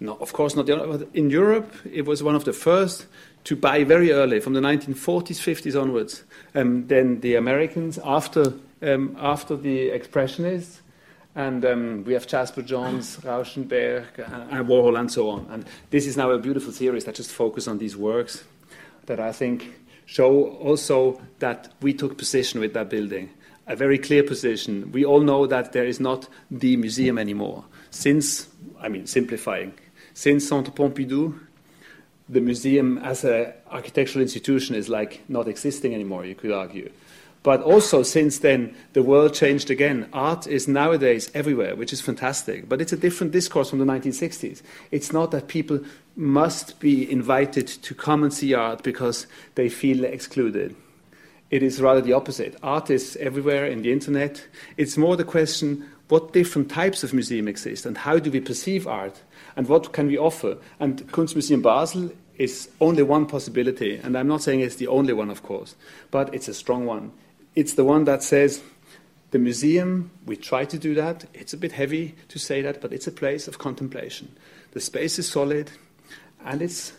no, of course not. In Europe, it was one of the first to buy very early, from the 1940s, 50s onwards. Um, then the Americans, after, um, after the Expressionists, and um, we have Jasper Johns, Rauschenberg, and, and Warhol, and so on. And this is now a beautiful series that just focuses on these works that I think show also that we took position with that building, a very clear position. We all know that there is not the museum anymore. Since, I mean, simplifying, since Centre Pompidou, the museum as an architectural institution is like not existing anymore, you could argue. But also, since then, the world changed again. Art is nowadays everywhere, which is fantastic. But it's a different discourse from the 1960s. It's not that people must be invited to come and see art because they feel excluded. It is rather the opposite. Art is everywhere in the internet. It's more the question what different types of museum exist and how do we perceive art and what can we offer. And Kunstmuseum Basel is only one possibility, and I'm not saying it's the only one, of course, but it's a strong one. It's the one that says the museum, we try to do that. It's a bit heavy to say that, but it's a place of contemplation. The space is solid and it's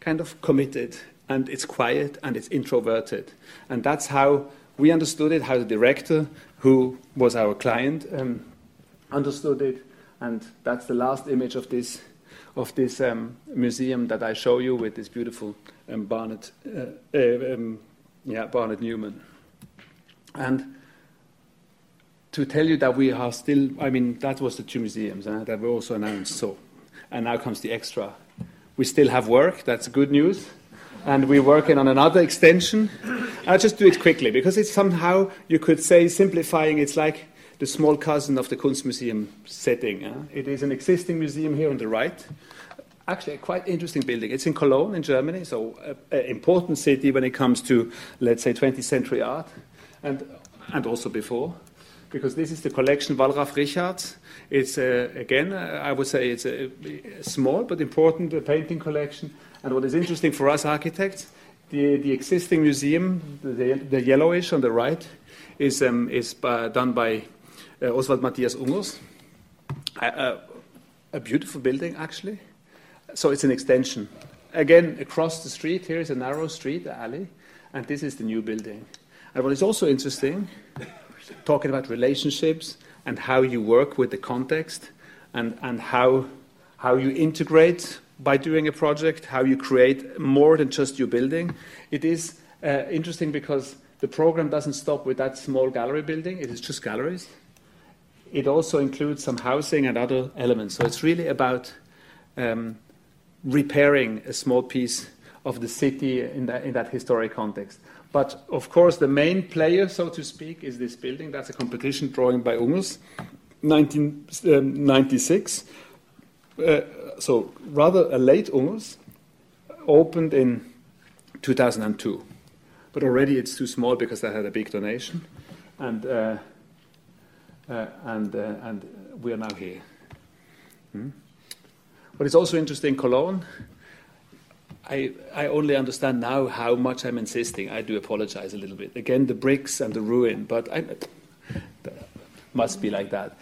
kind of committed and it's quiet and it's introverted. And that's how we understood it, how the director, who was our client, um, understood it. And that's the last image of this, of this um, museum that I show you with this beautiful um, Barnett, uh, uh, um, yeah, Barnett Newman. And to tell you that we are still, I mean, that was the two museums uh, that were also announced. So, and now comes the extra. We still have work, that's good news. And we're working on another extension. I'll just do it quickly because it's somehow, you could say, simplifying, it's like the small cousin of the Kunstmuseum setting. Uh. It is an existing museum here on the right. Actually, a quite interesting building. It's in Cologne, in Germany, so an important city when it comes to, let's say, 20th century art and, and also before, because this is the collection Wallraf Richartz. It's, uh, again, uh, I would say it's a, a small but important uh, painting collection. And what is interesting for us architects, the, the existing museum, the, the yellowish on the right, is, um, is done by Oswald Matthias Ungers. a beautiful building, actually. So it's an extension. Again, across the street, here is a narrow street, alley, and this is the new building. And what is also interesting, talking about relationships and how you work with the context and, and how, how you integrate by doing a project, how you create more than just your building. It is uh, interesting because the program doesn't stop with that small gallery building, it is just galleries. It also includes some housing and other elements. So it's really about um, repairing a small piece of the city in that, in that historic context. But of course, the main player, so to speak, is this building. That's a competition drawing by Ungers, 1996. Um, uh, so rather a late Ungers, opened in 2002. But already it's too small because I had a big donation. And, uh, uh, and, uh, and we are now here. Hmm? What is also interesting, Cologne, I, I only understand now how much I'm insisting. I do apologize a little bit. Again, the bricks and the ruin, but I, must be like that.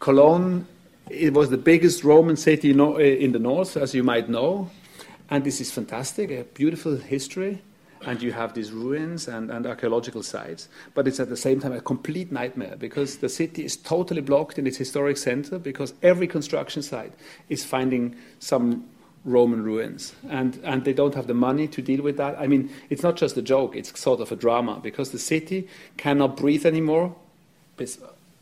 Cologne, it was the biggest Roman city in the north, as you might know, and this is fantastic, a beautiful history, and you have these ruins and, and archaeological sites, but it's at the same time a complete nightmare because the city is totally blocked in its historic center because every construction site is finding some Roman ruins. And, and they don't have the money to deal with that. I mean, it's not just a joke, it's sort of a drama because the city cannot breathe anymore,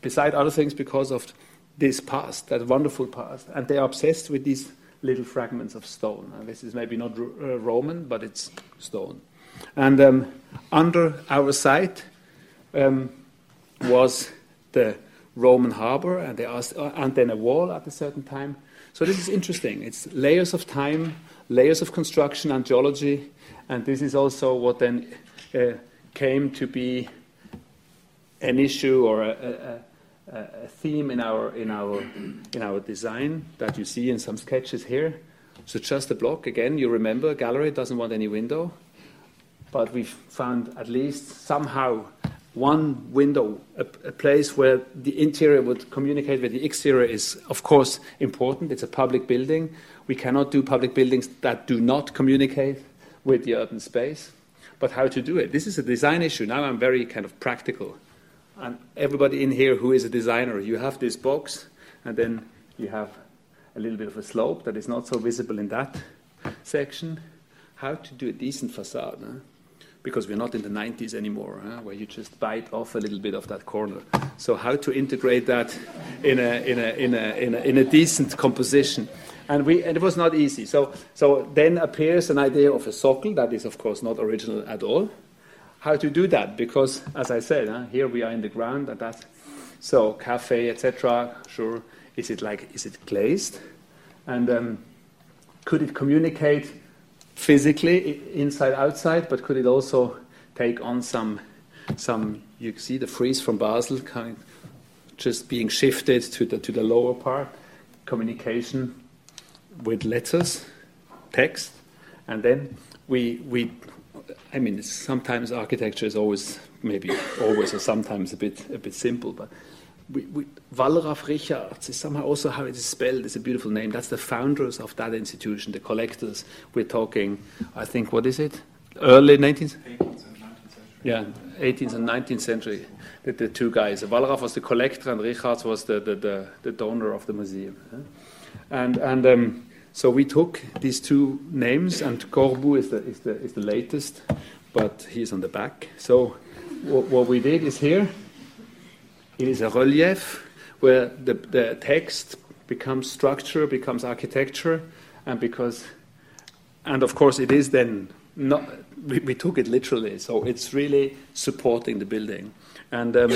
beside other things, because of this past, that wonderful past. And they are obsessed with these little fragments of stone. And this is maybe not uh, Roman, but it's stone. And um, under our site um, was the Roman harbor, and they asked, uh, and then a wall at a certain time. So this is interesting. It's layers of time, layers of construction and geology, and this is also what then uh, came to be an issue or a, a, a, theme in our in our in our design that you see in some sketches here. So just a block again. You remember, gallery doesn't want any window, but we've found at least somehow one window, a, a, place where the interior would communicate with the exterior is, of course, important. It's a public building. We cannot do public buildings that do not communicate with the urban space. But how to do it? This is a design issue. Now I'm very kind of practical. And everybody in here who is a designer, you have this box, and then you have a little bit of a slope that is not so visible in that section. How to do a decent facade? Huh? Because we're not in the 90s anymore, huh, where you just bite off a little bit of that corner. So how to integrate that in a, in a, in a, in a, in a decent composition. And, we, and it was not easy. So, so then appears an idea of a socle that is, of course, not original at all. How to do that? Because, as I said, huh, here we are in the ground, and that, so cafe, etc. Sure, is it like is it glazed, and um, could it communicate physically inside outside, but could it also take on some some you see the frieze from Basel kind of just being shifted to the to the lower part, communication with letters, text, and then we we I mean sometimes architecture is always maybe always or sometimes a bit a bit simple, but we, Richartz is somehow also how it is spelled. It's a beautiful name. That's the founders of that institution, the collectors. We're talking, I think, what is it? Early 19th? 18th and 19th century. Yeah, 18th and 19th century. The, the two guys. Wallraf was the collector, and Richartz was the, the, the, the donor of the museum. And, and um, so we took these two names, and Corbu is the, is the, is the latest, but he's on the back. So what, what we did is here it is a relief where the, the text becomes structure, becomes architecture, and because, and of course, it is then not. We, we took it literally, so it's really supporting the building, and um,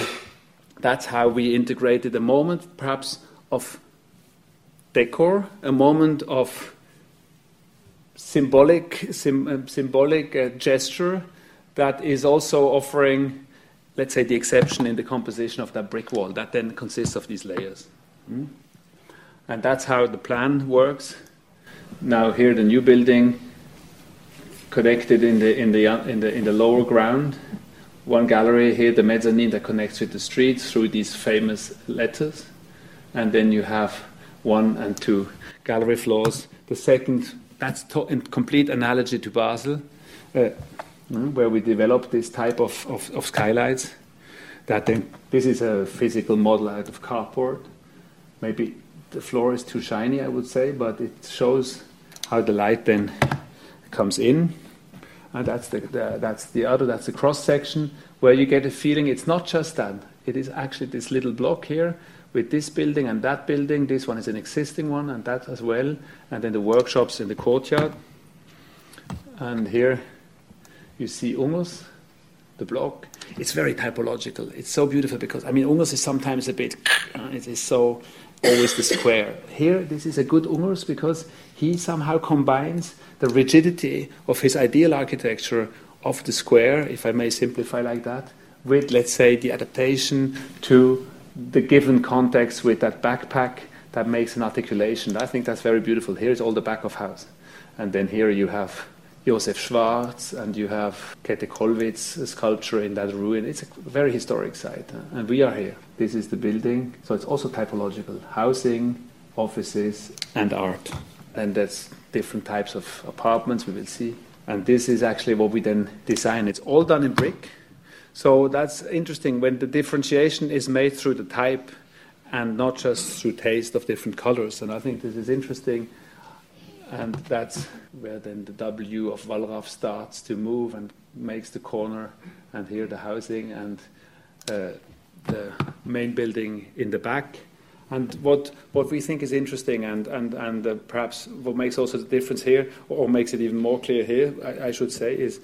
that's how we integrated a moment, perhaps of decor, a moment of symbolic, sim, uh, symbolic uh, gesture that is also offering let's say, the exception in the composition of that brick wall. That then consists of these layers. Mm? And that's how the plan works. Now here the new building connected in the in the in the in the lower ground. One gallery here, the mezzanine that connects with the street through these famous letters, and then you have one and two gallery floors. The second, that's to, in complete analogy to Basel. Uh, Hmm? where we developed this type of, of, of skylights. That then, this is a physical model out of cardboard. Maybe the floor is too shiny, I would say, but it shows how the light then comes in. And that's the, the that's the other, that's the cross section, where you get a feeling it's not just that. It is actually this little block here with this building and that building. This one is an existing one, and that as well. And then the workshops in the courtyard. And here you see Ungers, the block. It's very typological. It's so beautiful because, I mean, Ungers is sometimes a bit, uh, it is so always the square. Here, this is a good Ungers because he somehow combines the rigidity of his ideal architecture of the square, if I may simplify like that, with, let's say, the adaptation to the given context with that backpack that makes an articulation. I think that's very beautiful. Here is all the back of house. And then here you have Josef Schwarz, and you have Käthe Kollwitz sculpture in that ruin. It's a very historic site, uh, and we are here. This is the building, so it's also typological housing, offices, and art. And that's different types of apartments we will see. And this is actually what we then design. It's all done in brick. So that's interesting when the differentiation is made through the type and not just through taste of different colors. And I think this is interesting and that's where then the W of Wallraf starts to move and makes the corner, and here the housing and uh, the main building in the back. And what, what we think is interesting, and, and, and uh, perhaps what makes also the difference here, or makes it even more clear here, I, I should say, is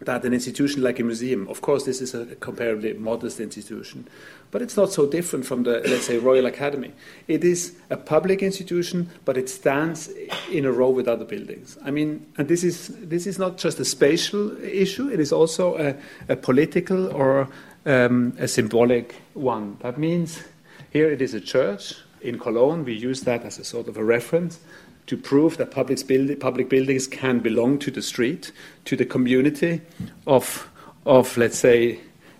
that an institution like a museum, of course, this is a comparably modest institution, but it's not so different from the, let's say, Royal Academy. It is a public institution, but it stands in a row with other buildings. I mean, and this is, this is not just a spatial issue, it is also a, a political or um, a symbolic one. That means here it is a church. In Cologne, we use that as a sort of a reference to prove that public, build, public buildings can belong to the street, to the community of, of, let's say,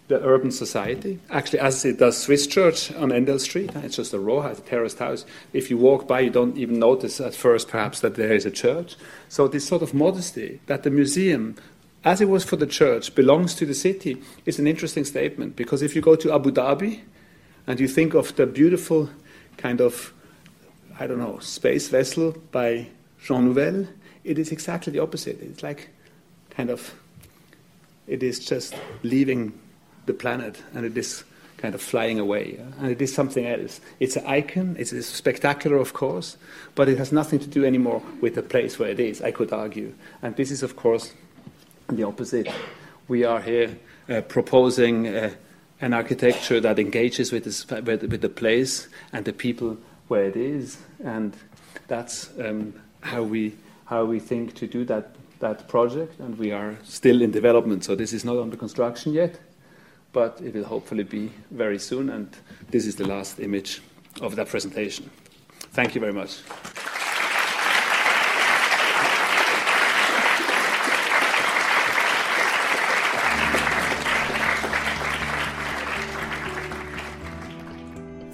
the urban society. Actually, as it does Swiss Church on Endell Street, it's just a row house, a terraced house. If you walk by, you don't even notice at first, perhaps, that there is a church. So, this sort of modesty that the museum, as it was for the church, belongs to the city is an interesting statement because if you go to Abu Dhabi and you think of the beautiful kind of I don't know, space vessel by Jean Nouvel, it is exactly the opposite. It's like kind of, it is just leaving the planet and it is kind of flying away. And it is something else. It's an icon, it's spectacular, of course, but it has nothing to do anymore with the place where it is, I could argue. And this is, of course, the opposite. We are here uh, proposing uh, an architecture that engages with, this, with, with the place and the people where it is, and that's um, how we how we think to do that that project. And we are still in development, so this is not under construction yet, but it will hopefully be very soon. And this is the last image of that presentation. Thank you very much.